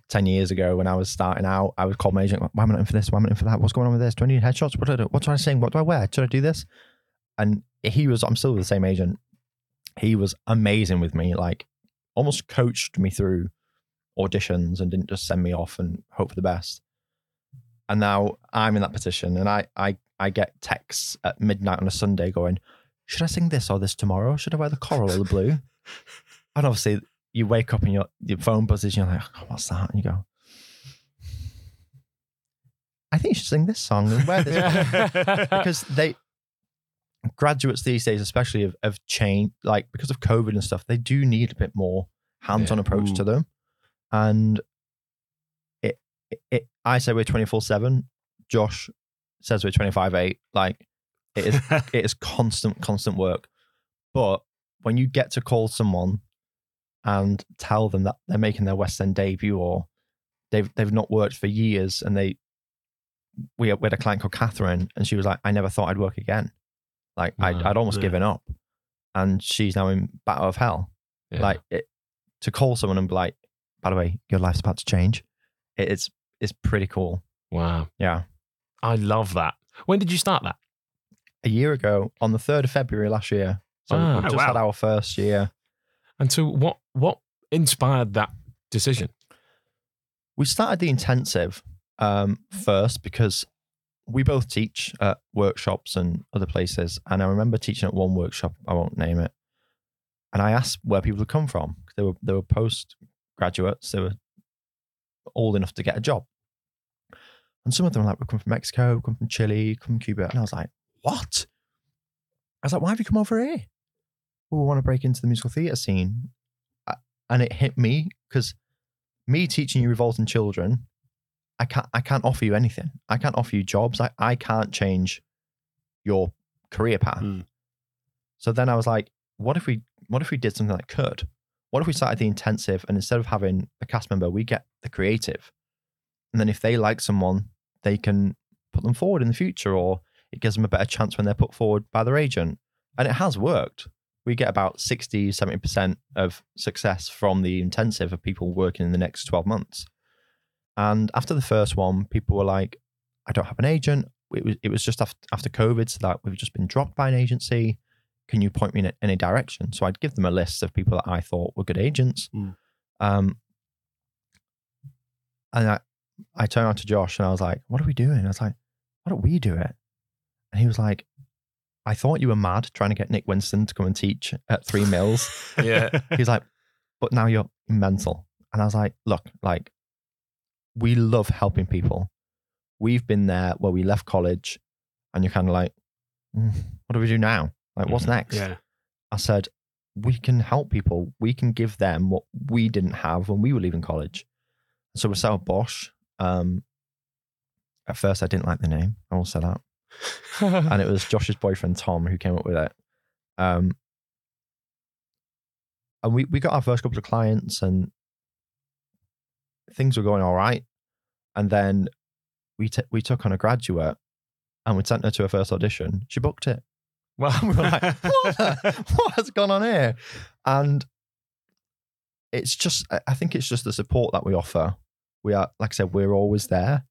S3: 10 years ago when I was starting out, I would call my agent, why am I not in for this? Why am I not in for that? What's going on with this? Do I need headshots? What do I do? What do I sing? What do I wear? Should I do this? And he was, I'm still with the same agent. He was amazing with me, like almost coached me through auditions and didn't just send me off and hope for the best. And now I'm in that position and I, I, I get texts at midnight on a Sunday going, should I sing this or this tomorrow? Should I wear the coral or the blue? (laughs) and obviously you wake up and your your phone buzzes and you're like, oh, what's that? And you go, I think you should sing this song and wear this because they graduates these days, especially of, of change, like because of COVID and stuff, they do need a bit more hands-on
S2: Yeah.
S3: approach
S1: Mm.
S3: to them. And it, it, it I say we're twenty four seven. Josh says we're twenty five eight. Like it is (laughs) it is constant, constant work. But when you get to call someone and tell them that they're making their West End debut or they've they've not worked for years and they we had, we had a client called Catherine and she was like, I never thought I'd work again. Like I'd, I'd almost
S1: Yeah.
S3: given up. And she's now in Bat Out of Hell.
S2: Yeah.
S3: Like it, to call someone and be like, by the way, your life's about to change. It, it's it's pretty cool.
S2: wow.
S3: Yeah.
S2: I love that. When did you start that?
S3: A year ago, on the third of February last year. So
S2: Ah.
S3: we
S1: Oh,
S3: just
S1: wow.
S3: had our first year.
S2: And so what what inspired that decision?
S3: We started the intensive um, first because we both teach at workshops and other places. And I remember teaching at one workshop, I won't name it. And I asked where people had come from. They were they were postgraduates, they were old enough to get a job. And some of them were like, we come from Mexico, we come from Chile, come from Cuba. And I was like, what? I was like, why have you come over here? Well, we want to break into the musical theatre scene. And it hit me because me teaching you revolting children, I can't I can't offer you anything. I can't offer you jobs. I, I can't change your career path.
S1: Mm.
S3: So then I was like, what if we what if we did something that could? What if we started the intensive and instead of having a cast member, we get the creative. And then if they like someone, they can put them forward in the future or it gives them a better chance when they're put forward by their agent. And it has worked. We get about 60, 70% of success from the intensive of people working in the next 12 months. And after the first one, people were like, I don't have an agent. It was, it was just after, after COVID, so that we've just been dropped by an agency. Can you point me in any direction? So I'd give them a list of people that I thought were good agents.
S1: Mm.
S3: Um, and I, I turned around to Josh and I was like, What are we doing? I was like, Why don't we do it? And he was like, I thought you were mad trying to get Nick Winston to come and teach at Three Mills. (laughs)
S2: Yeah.
S3: He's like, but now you're mental. And I was like, look, like, we love helping people. We've been there where we left college, and you're kind of like, "Mm, what do we do now? Like, what's
S2: Mhm.
S3: next?
S1: yeah.
S3: I said, we can help people. We can give them what we didn't have when we were leaving college. So we up Bosh. Um, at first, I didn't like the name. I will say that (laughs) and it was Josh's boyfriend Tom who came up with it. Um, and we we got our first couple of clients, and things were going all right. And then we t- we took on a graduate, and we sent her to her first audition. She booked it. (laughs)
S2: well,
S3: we were like, what, (laughs) what has gone on here? And it's just, I- I think it's just the support that we offer. We are, like I said, we're always there.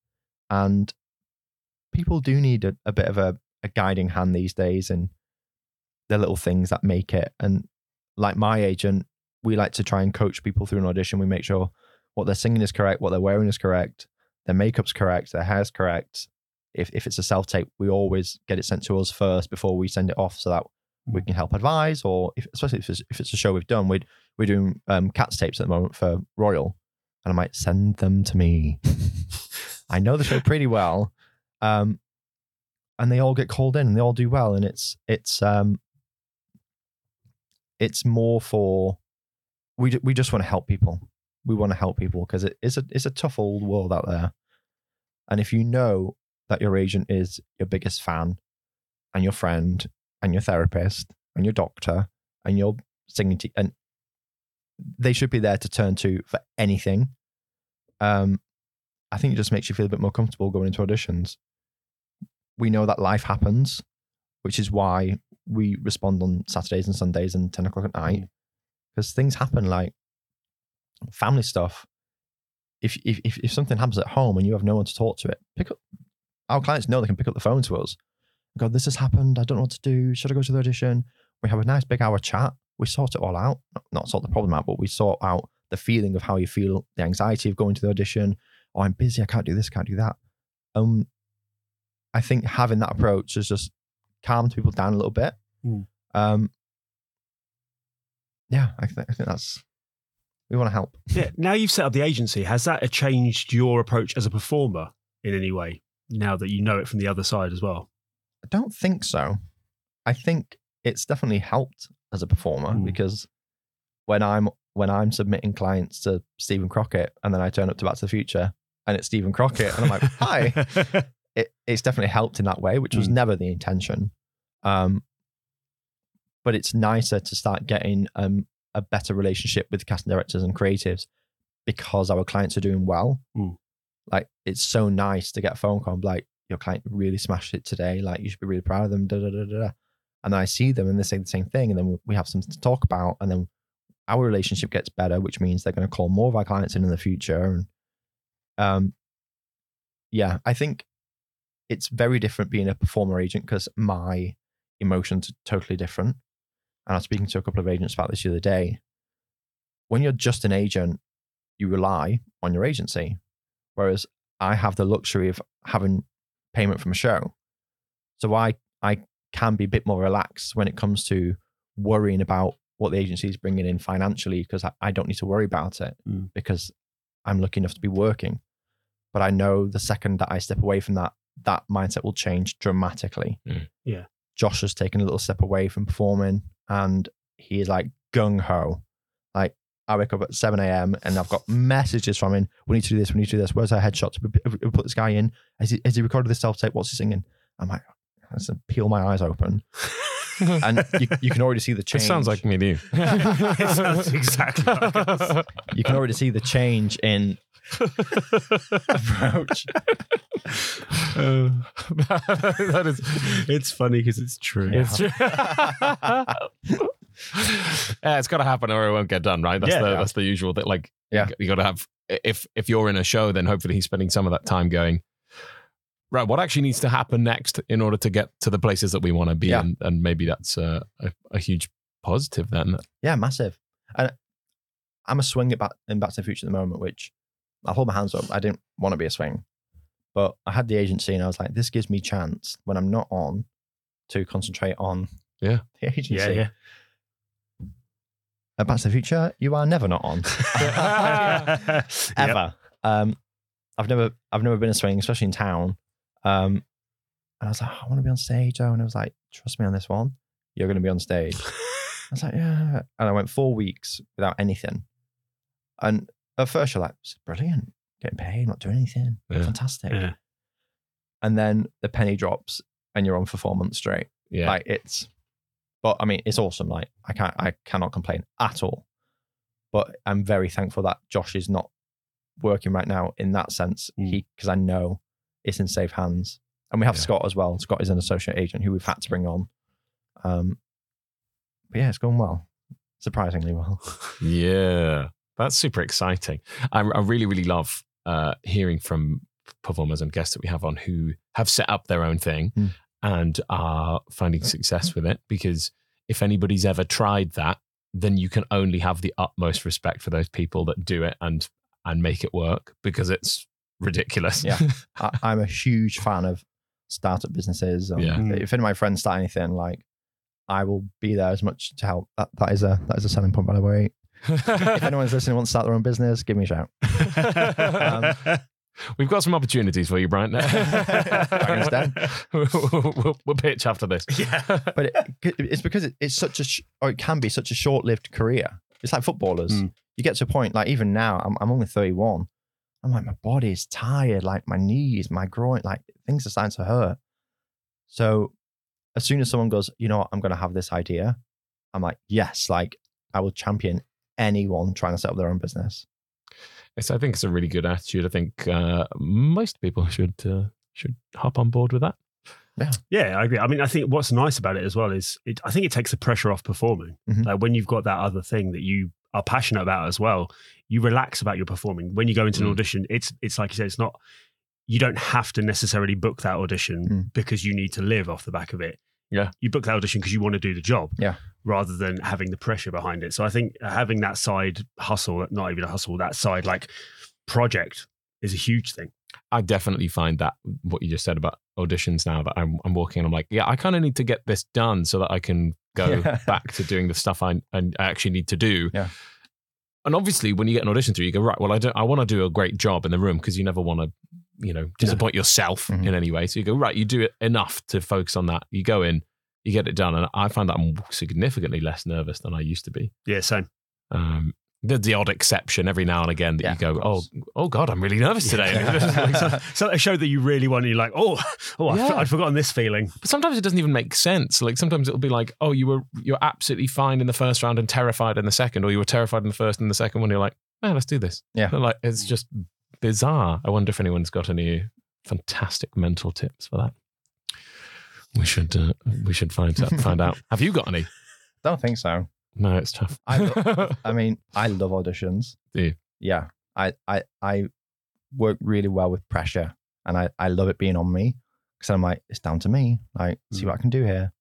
S3: And people do need a, a bit of a, a guiding hand these days and the little things that make it. And like my agent, we like to try and coach people through an audition. We make sure what they're singing is correct, what they're wearing is correct, their makeup's correct, their hair's correct. If, if it's a self tape, we always get it sent to us first before we send it off so that we can help advise. Or if, especially if it's, if it's a show we've done, we'd, we're doing um, cats tapes at the moment for Royal, and I might send them to me. (laughs) I know the show pretty well, um, and they all get called in and they all do well, and it's it's um, it's more for we we just want to help people. We want to help people because it is a it's a tough old world out there, and if you know that your agent is your biggest fan, and your friend, and your therapist, and your doctor, and your singing te- and they should be there to turn to for anything. Um, I think it just makes you feel a bit more comfortable going into auditions. We know that life happens, which is why we respond on Saturdays and Sundays and 10 o'clock at night because things happen like family stuff. if, if if if something happens at home and you have no one to talk to it, pick up. Our clients know they can pick up the phone to us. and Go, this has happened. I don't know what to do. Should I go to the audition? We have a nice big hour chat. We sort it all out. Not- Not sort the problem out, but we sort out the feeling of how you feel, the anxiety of going to the audition. Oh, I'm busy. I can't do this. I can't do that. Um, I think having that approach has just calmed people down a little bit.
S1: Mm.
S3: Um, yeah, I, th- I think that's we want to help.
S1: Yeah. Now you've set up the agency, has that changed your approach as a performer in any way? Now that you know it from the other side as well.
S3: I don't think so. I think it's definitely helped as a performer
S1: Mm.
S3: because when I'm when I'm submitting clients to Stephen Crockett and then I turn up to Back to the Future and it's Stephen Crockett and I'm like, hi, (laughs) it, it's definitely helped in that way, which was
S1: Mm.
S3: never the intention. Um, but it's nicer to start getting um, a better relationship with casting directors and creatives because our clients are doing well.
S1: Mm.
S3: Like it's so nice to get a phone call and be like, your client really smashed it today. Like you should be really proud of them. Da, da, da, da. And then I see them and they say the same thing, and then we- we have something to talk about, and then our relationship gets better, which means they're going to call more of our clients in in the future. And um, yeah, I think it's very different being a performer agent because my emotions are totally different. And I was speaking to a couple of agents about this the other day. When you're just an agent, you rely on your agency, whereas I have the luxury of having payment from a show. So I I can be a bit more relaxed when it comes to worrying about what the agency is bringing in financially because I, I don't need to worry about it
S1: Mm.
S3: because I'm lucky enough to be working. But I know the second that I step away from that, that mindset will change dramatically.
S2: Mm.
S1: Yeah.
S3: Josh has taken a little step away from performing and he is like gung ho. Like I wake up at 7 a.m. and I've got messages from him. We need to do this. We need to do this. Where's our headshot? To p- p- put this guy in. Has he, has he recorded this self tape? What's he singing? I'm like, I just peel my eyes open. (laughs) And you, you can already see the
S2: It
S3: change.
S2: sounds like me to you. (laughs)
S1: It sounds exactly like us.
S3: you can already see the change in approach.
S1: Uh, (laughs) (laughs)
S2: that is
S1: it's funny because it's true.
S2: it's true. (laughs) yeah, it's got to happen or it won't get done, right? That's
S1: Yeah,
S2: the
S1: yeah.
S2: that's the usual thing. Like,
S3: Yeah.
S2: you got to have if if you're in a show, then hopefully he's spending some of that time going. Right, what actually needs to happen next in order to get to the places that we want to be,
S3: Yeah.
S2: and, and maybe that's a, a, a huge positive then.
S3: Yeah, massive. And I'm a swing at back in Back to the Future at the moment, which I hold my hands up. I didn't want to be a swing, but I had the agency, and I was like, this gives me chance when I'm not on to concentrate on
S2: Yeah. (laughs)
S3: the agency.
S1: Yeah, yeah.
S3: At Back to the Future, you are never not on (laughs) (laughs)
S1: Yep.
S3: ever. Um, I've never, I've never been a swing, especially in town. Um, and I was like, "Oh, I want to be on stage, though. And I was like, trust me on this one, you're going to be on stage. I was like, yeah. And I went four weeks without anything. And at first, you're like, is brilliant. Getting paid, not doing anything.
S2: Yeah.
S3: Fantastic.
S1: Yeah.
S3: And then the penny drops and you're on for four months straight.
S2: Yeah,
S3: Like it's, but I mean, it's awesome. Like I can't, I cannot complain at all. But I'm very thankful that Josh is not working right now in that sense.
S1: Mm.
S3: He, because I know it's in safe hands. And we have
S2: Yeah.
S3: Scott as well. Scott is an associate agent who we've had to bring on. Um, but yeah, it's going well, surprisingly well. (laughs)
S2: Yeah, that's super exciting. I, I really, really love uh, hearing from performers and guests that we have on who have set up their own thing
S3: Mm.
S2: and are finding success with it. Because if anybody's ever tried that, then you can only have the utmost respect for those people that do it and and make it work because it's ridiculous.
S3: Yeah. (laughs) I, I'm a huge fan of startup businesses. Um,
S2: Yeah.
S1: Mm.
S3: If any of my friends start anything, like I will be there as much to help. That, that is a that is a selling point, by the way. If anyone's listening and wants to start their own business, give me a shout. Um, (laughs)
S2: We've got some opportunities for you, Bryan. (laughs)
S3: understand.
S2: we'll, we'll, we'll pitch after this.
S1: yeah.
S3: But it, it's because it, it's such a sh- or it can be such a short-lived career. It's like footballers.
S1: Mm.
S3: You get to a point, like even now, I'm, I'm only 31. I'm like, my body is tired, like my knees, my groin, like things are starting to hurt. So as soon as someone goes, you know what, I'm going to have this idea, I'm like, yes, like I will champion anyone trying to set up their own business.
S2: It's, I think it's a really good attitude. I think uh, most people should uh, should hop on board with that.
S1: Yeah, yeah, I agree. I mean, I think what's nice about it as well is it, I think it takes the pressure off performing.
S3: Mhm.
S1: Like when you've got that other thing that you are passionate about as well. You relax about your performing when you go into an
S2: Mm.
S1: audition. It's it's like you said, it's not. You don't have to necessarily book that audition
S3: Mm.
S1: because you need to live off the back of it.
S2: Yeah.
S1: you book that audition because you want to do the job.
S3: Yeah.
S1: Rather than having the pressure behind it. So I think having that side hustle, not even a hustle, that side like project is a huge thing.
S2: I definitely find that what you just said about auditions now that I'm, I'm walking and I'm like, yeah, I kind of need to get this done so that I can go (laughs)
S3: Yeah.
S2: back to doing the stuff I, and I actually need to do.
S3: Yeah.
S2: And obviously, when you get an audition through, you go right. Well, I don't. I want to do a great job in the room because you never want to, you know, disappoint yourself
S3: Mhm.
S2: in any way. So you go right. You do it enough to focus on that. You go in, you get it done, and I find that I'm significantly less nervous than I used to be.
S1: Yeah, same.
S2: Um, there's the odd exception every now and again that
S3: Yeah,
S2: you go, oh, oh God, I'm really nervous today. (laughs) (laughs)
S1: so, so a show that you really want, and you're like, oh, oh, I'd,
S2: Yeah.
S1: I'd forgotten this feeling.
S2: But sometimes it doesn't even make sense. Like sometimes it'll be like, oh, you were you're absolutely fine in the first round and terrified in the second, or you were terrified in the first and the second one. You're like, oh, let's do this.
S3: Yeah.
S2: And like it's just bizarre. I wonder if anyone's got any fantastic mental tips for that. We should uh, we should find out, find out. (laughs) Have you got any?
S3: Don't think so.
S2: No, it's tough.
S3: I I (laughs) mean, I love auditions.
S2: Do you?
S3: Yeah. I, I, I work really well with pressure and I, I love it being on me because I'm like, it's down to me. Like, see what I can do here.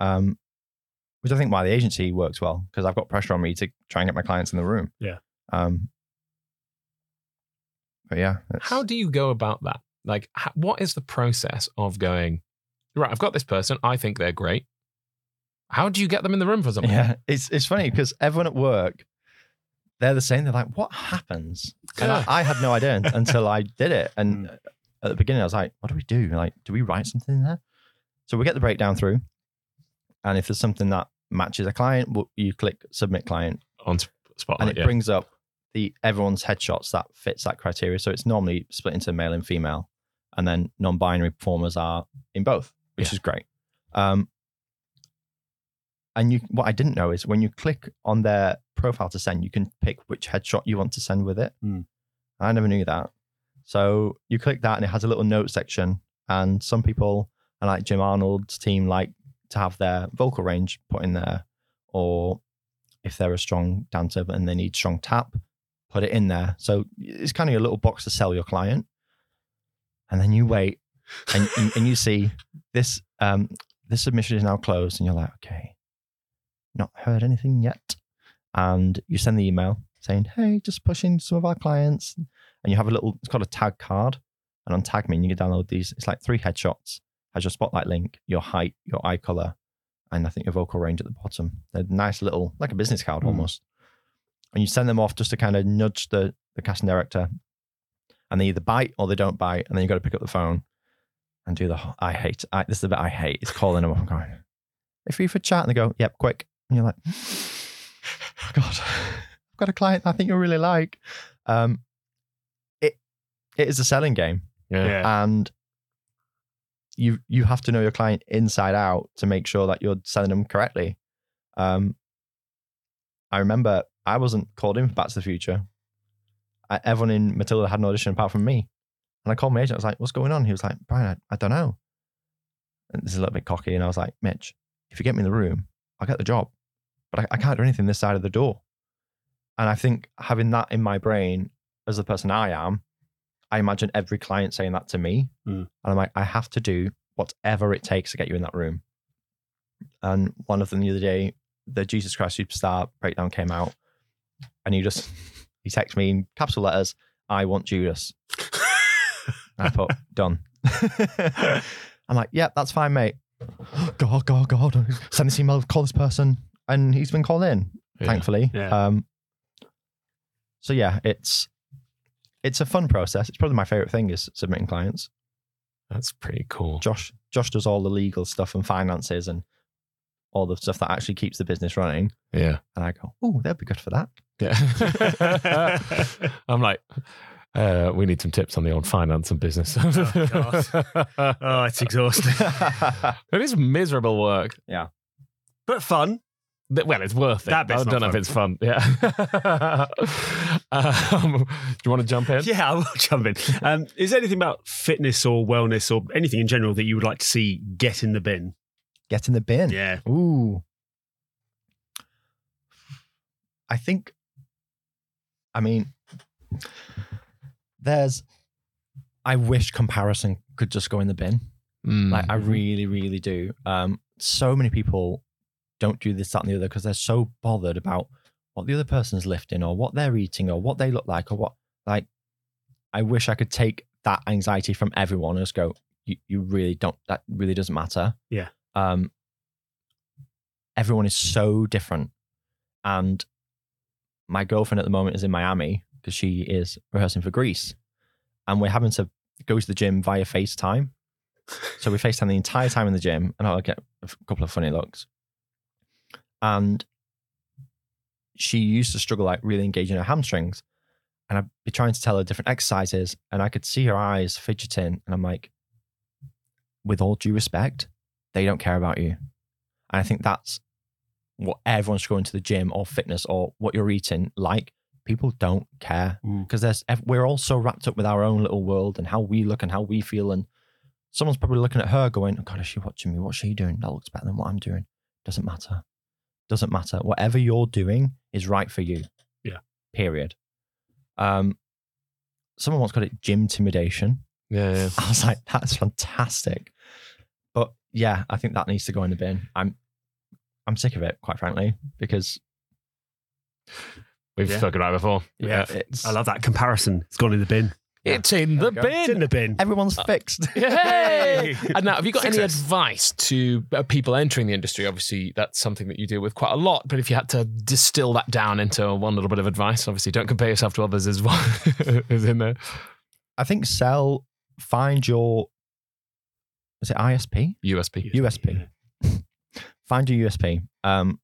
S3: Um, which I think why the agency works well because I've got pressure on me to try and get my clients in the room.
S1: Yeah.
S3: Um, but yeah.
S2: How do you go about that? Like, what is the process of going? Right, I've got this person. I think they're great. How do you get them in the room for something?
S3: Yeah, it's it's funny because everyone at work, they're the same. They're like, "What happens?" And I, I had no idea (laughs) until I did it. And hmm. at the beginning, I was like, "What do we do? Like, do we write something in there?" So we get the breakdown through, and if there's something that matches a client, well, you click submit client,
S2: on sp-
S3: and it
S2: yeah.
S3: brings up the everyone's headshots that fits that criteria. So it's normally split into male and female, and then non-binary performers are in both, which
S2: Yeah.
S3: is great. Um, and you, what I didn't know is when you click on their profile to send, you can pick which headshot you want to send with it.
S1: Hmm.
S3: I never knew that. So you click that, and it has a little note section. And some people, and like Jim Arnold's team, like to have their vocal range put in there, or if they're a strong dancer and they need strong tap, put it in there. So it's kind of a little box to sell your client. And then you wait and, and, and you see this um, this submission is now closed, and you're like, okay, not heard anything yet. And you send the email saying, hey, just pushing some of our clients. And you have a little, it's called a tag card. And on Tag Me, you can download these. It's like three headshots, has your spotlight link, your height, your eye color, and I think your vocal range at the bottom. They're nice little, like a business card
S1: Mm.
S3: almost. And you send them off just to kind of nudge the, the casting director. And they either bite or they don't bite. And then you've got to pick up the phone and do the, I hate, I, this is the bit I hate, is calling them up and going, if you for chat, and they go, yep, quick. And you're like, oh God, I've got a client I think you'll really like. Um, it It is a selling game
S2: yeah.
S1: Yeah.
S3: and you you have to know your client inside out to make sure that you're selling them correctly. Um, I remember I wasn't called in for Back to the Future. I, everyone in Matilda had an audition apart from me, and I called my agent. I was like, "What's going on?" He was like, "Bryan, I, I don't know." And this is a little bit cocky, and I was like, "Mitch, if you get me in the room, I'll get the job, but I, I can't do anything this side of the door." And I think having that in my brain as the person I am, I imagine every client saying that to me.
S1: Mm.
S3: And I'm like, I have to do whatever it takes to get you in that room. And one of them the other day, the Jesus Christ Superstar breakdown came out. And he just, he texted me in capital letters, I want Judas. I put, (laughs) done. (laughs) I'm like, yeah, that's fine, mate. (gasps) God, God, God. Send this email, call this person. And he's been called in,
S2: Yeah.
S3: thankfully.
S1: Yeah.
S3: Um, so yeah, it's it's a fun process. It's probably my favorite thing is submitting clients.
S2: That's pretty cool.
S3: Josh Josh does all the legal stuff and finances and all the stuff that actually keeps the business running.
S2: Yeah.
S3: And I go, oh, they'll be good for that.
S2: Yeah. (laughs) I'm like, uh, we need some tips on the old finance and business.
S1: oh, (laughs) it's exhausting, (laughs)
S2: it is miserable work. Yeah.
S1: But fun.
S2: Well, it's worth it.
S1: That bit's
S2: I don't know if it's fun. Yeah. (laughs) um, do you want to jump in?
S1: Yeah, I will jump in. Um, is there anything about fitness or wellness or anything in general that you would like to see get in the bin?
S3: Get in the bin.
S1: Yeah.
S3: Ooh. I think I mean, there's. I wish comparison could just go in the bin.
S2: Mm.
S3: Like I really, really do. Um, so many people don't do this, that, and the other because they're so bothered about what the other person's lifting or what they're eating or what they look like or what like. I wish I could take that anxiety from everyone and just go, you, you really don't. That really doesn't matter.
S1: Yeah.
S3: Um. Everyone is so different, and my girlfriend at the moment is in Miami because she is rehearsing for Grease, and we're having to go to the gym via FaceTime. So we FaceTime the entire time in the gym, and I'll get a couple of funny looks. And she used to struggle like really engaging her hamstrings, and I'd be trying to tell her different exercises, and I could see her eyes fidgeting, and I'm like, with all due respect, they don't care about you. And I think that's what everyone's going to the gym or fitness or what you're eating like. People don't care
S1: Mm.
S3: because there's we're all so wrapped up with our own little world and how we look and how we feel and someone's probably looking at her going, oh God, is she watching me? What's she doing? That looks better than what I'm doing. Doesn't matter. Doesn't matter. Whatever you're doing is right for you.
S1: Yeah.
S3: Period. Um, someone once called it gym intimidation.
S2: yeah, yeah. (laughs)
S3: I was like, that's fantastic. But yeah, I think that needs to go in the bin. I'm I'm sick of it, quite frankly, because
S2: We've
S1: Yeah.
S2: spoken about it before.
S1: Yeah.
S3: it's
S1: I love that comparison. It's gone in the bin.
S2: It's in the
S3: There we.
S1: It's in
S2: bin.
S1: the bin.
S3: everyone's fixed. (laughs)
S2: Hey! (laughs) and now, have you got any
S1: Success.
S2: advice to uh, people entering the industry? Obviously, that's something that you deal with quite a lot. But if you had to distill that down into one little bit of advice, obviously, don't compare yourself to others as well. (laughs) is in there.
S3: I think sell, find your is it ISP?
S2: USP.
S3: USP. Find your USP. Um,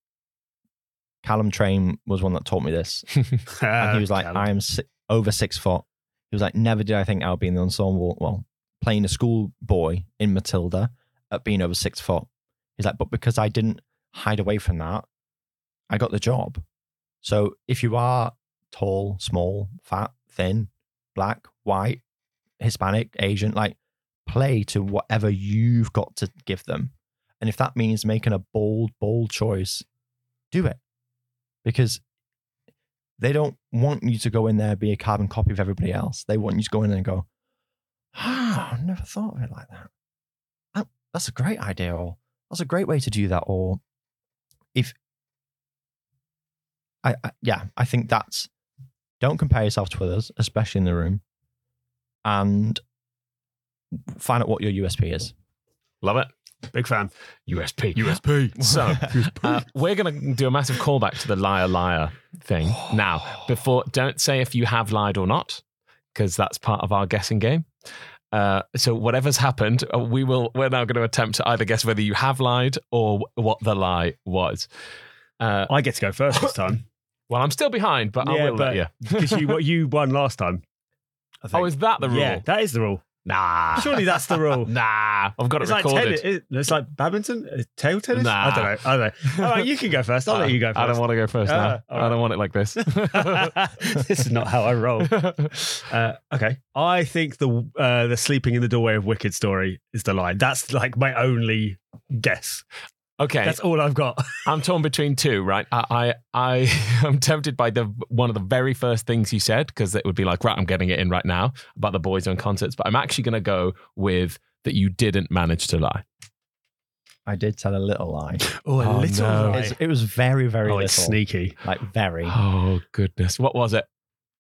S3: Callum Train was one that taught me this. (laughs) And he was like, I am si- over six foot. He was like, never did I think I would be in the ensemble. Well, playing a schoolboy in Matilda at being over six foot. He's like, but because I didn't hide away from that, I got the job. So if you are tall, small, fat, thin, black, white, Hispanic, Asian, like play to whatever you've got to give them. And if that means making a bold, bold choice, do it. Because they don't want you to go in there and be a carbon copy of everybody else. They want you to go in there and go, ah, I never thought of it like that. That- That's a great idea, or that's a great way to do that. Or if I, I yeah, I think that's don't compare yourself to others, especially in the room, and find out what your USP is.
S2: Love it.
S1: Big fan.
S2: USP.
S1: USP. (laughs)
S2: So (laughs) uh, we're going to do a massive callback to the liar liar thing (gasps) now. Before, don't say if you have lied or not, because that's part of our guessing game. Uh, so whatever's happened, uh, we will. We're now going to attempt to either guess whether you have lied or what the lie was. Uh,
S1: I get to go first this time (laughs)
S2: well, I'm still behind, but I
S1: Yeah,
S2: will
S1: but-
S2: let you.
S1: because you what you won last time. I think.
S2: Oh, is that the rule?
S1: Yeah, that is the rule.
S2: Nah.
S1: Surely that's the rule. (laughs)
S2: Nah. I've got it
S1: It's like
S2: recorded.
S1: tennis. it- It's like badminton, Uh, table tennis.
S2: Nah.
S1: I don't know. I don't know. (laughs) All right, you can go first. I'll let you go first.
S2: I don't want to go first
S1: Ah,
S2: now.
S1: all
S2: I don't want it like this. (laughs)
S1: this is not how I roll. Uh, okay, I think the uh, the sleeping in the doorway of Wicked story is the line. That's like my only guess.
S2: Okay.
S1: That's all I've got. (laughs)
S2: I'm torn between two, right? I I, I (laughs) am tempted by the one of the very first things you said because it would be like, right, I'm getting it in right now about the Boyzone concerts, but I'm actually going to go with that you didn't manage to lie.
S3: I did tell a little lie.
S1: Oh, a
S2: Oh,
S1: little
S2: no.
S1: lie.
S3: It's- it was very, very
S1: oh,
S3: little.
S1: it's sneaky.
S3: Like very.
S2: Oh goodness, what was it?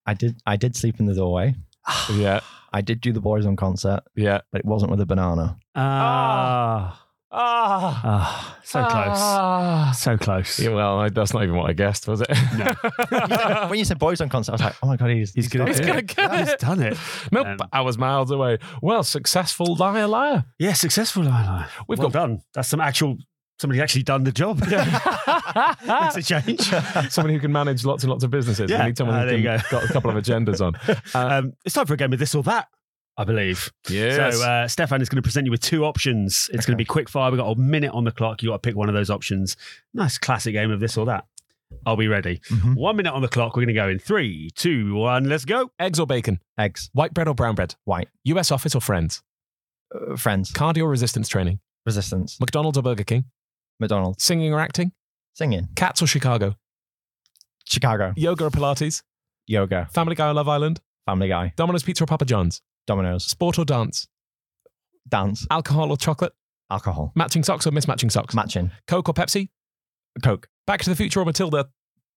S3: I did. I did sleep in the doorway. (sighs)
S2: Yeah,
S3: I did do the Boyzone concert,
S2: yeah.
S3: but it wasn't with a banana.
S1: Ah,
S2: Ah,
S1: ah, so close,
S2: Ah.
S1: so close.
S2: Yeah, well, I, that's not even what I guessed, was it?
S1: No. (laughs)
S3: when you said Boyzone concert, I was like, oh my god, he's
S1: He's gonna,
S3: got
S2: He's
S3: it.
S2: gonna get
S1: He's
S2: it.
S1: done it.
S2: Nope,
S1: Um,
S2: I was miles away. Well, successful liar, liar.
S1: Yeah, successful liar, liar.
S2: We've
S1: well
S2: got-
S1: done. That's some actual. Somebody actually done the job. (laughs) Makes a change. (laughs)
S2: Somebody who can manage lots and lots of businesses.
S1: Yeah,
S2: We need someone
S1: uh,
S2: who
S1: there you
S2: can, got a couple of agendas on.
S1: um, it's time for a game of this or that. I believe.
S2: Yes.
S1: So uh, Steffan is going to present you with two options. It's going to be quick fire. We've got a minute on the clock. You've got to pick one of those options. Nice classic game of this or that. I'll be ready.
S3: Mhm.
S1: One minute on the clock. We're going to go in three, two, one. Let's go.
S2: Eggs or bacon?
S3: Eggs,
S2: White bread or brown bread?
S3: White.
S2: US office or friends?
S3: uh, friends,
S2: Cardio or resistance training?
S3: resistance,
S2: McDonald's or Burger King?
S3: McDonald's,
S2: Singing or acting?
S3: singing,
S2: Cats or Chicago?
S3: Chicago,
S2: Yoga or Pilates?
S3: Yoga.
S2: Family Guy or Love Island?
S3: Family Guy.
S2: Domino's Pizza or Papa John's?
S3: Domino's.
S2: Sport or dance?
S3: Dance.
S2: Alcohol or chocolate?
S3: Alcohol.
S2: Matching socks or mismatching socks?
S3: Matching.
S2: Coke or Pepsi?
S3: Coke.
S2: Back to the Future or Matilda?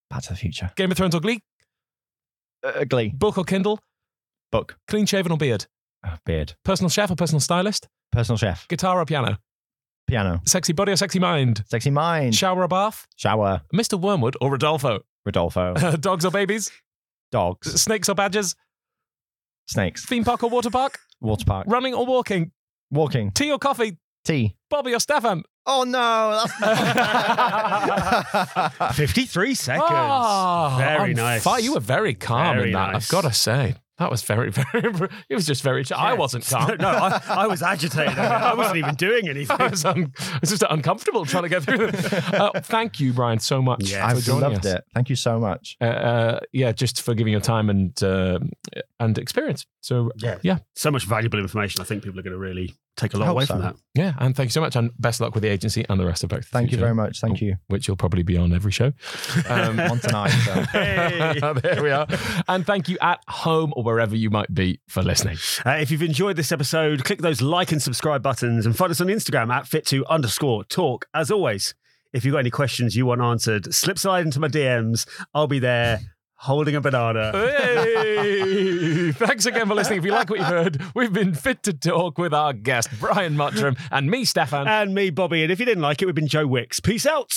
S3: Back to the Future.
S2: Game of Thrones or Glee?
S3: Uh, Glee.
S2: Book or Kindle?
S3: Book.
S2: Clean shaven or beard?
S3: Uh, beard.
S2: Personal chef or personal stylist?
S3: Personal chef.
S2: Guitar or piano?
S3: Piano.
S2: Sexy body or sexy mind?
S3: Sexy mind.
S2: Shower or bath?
S3: Shower.
S2: Mr. Wormwood or Rudolpho?
S3: Rudolpho. (laughs)
S2: Dogs or babies?
S3: Dogs.
S2: Snakes or badgers?
S3: Snakes.
S2: Theme park or water park?
S3: Water park.
S2: Running or walking?
S3: Walking.
S2: Tea or coffee?
S3: Tea.
S2: Bobby or Steffan?
S3: Oh no. That's (laughs) (laughs)
S1: 53 seconds.
S2: Ah,
S1: Very
S2: on
S1: nice.
S2: fire. You were very calm
S1: Very
S2: in that,
S1: nice.
S2: I've got to say. That was very, (laughs) very. It was just very. I wasn't (laughs) calm.
S1: no, I, I was agitated. I wasn't even doing anything. (laughs)
S2: I was, un- I was just uncomfortable trying to get through. Uh, thank you, Bryan, so much
S1: Yeah,
S2: for
S3: I've
S2: joining
S3: loved
S2: us.
S3: it. Thank you so much.
S2: Uh, uh, yeah, just for giving your time and uh, and experience. So
S1: Yeah.
S2: Yeah.
S1: So much valuable information. I think people are going to really take a lot
S3: Hope
S1: away
S3: so.
S1: from that.
S2: yeah, and thank you so much, and best luck with the agency and the rest of Back to the
S3: Thank you very much. Thank you.
S2: Which you'll probably be on every show. Um, (laughs)
S3: On tonight. So.
S1: Hey. (laughs)
S2: there we are. And thank you at home or wherever you might be for listening.
S1: Uh, if you've enjoyed this episode, click those like and subscribe buttons and find us on Instagram at fit2 underscore talk. As always, if you've got any questions you want answered, slip slide into my DMs. I'll be there holding a banana.
S2: Hey! Thanks again for listening. If you like what you've heard, we've been fit to talk with our guest, Bryan Mottram, and me, Steffan.
S1: and me, Bobby. And if you didn't like it, we've been Joe Wicks. Peace out.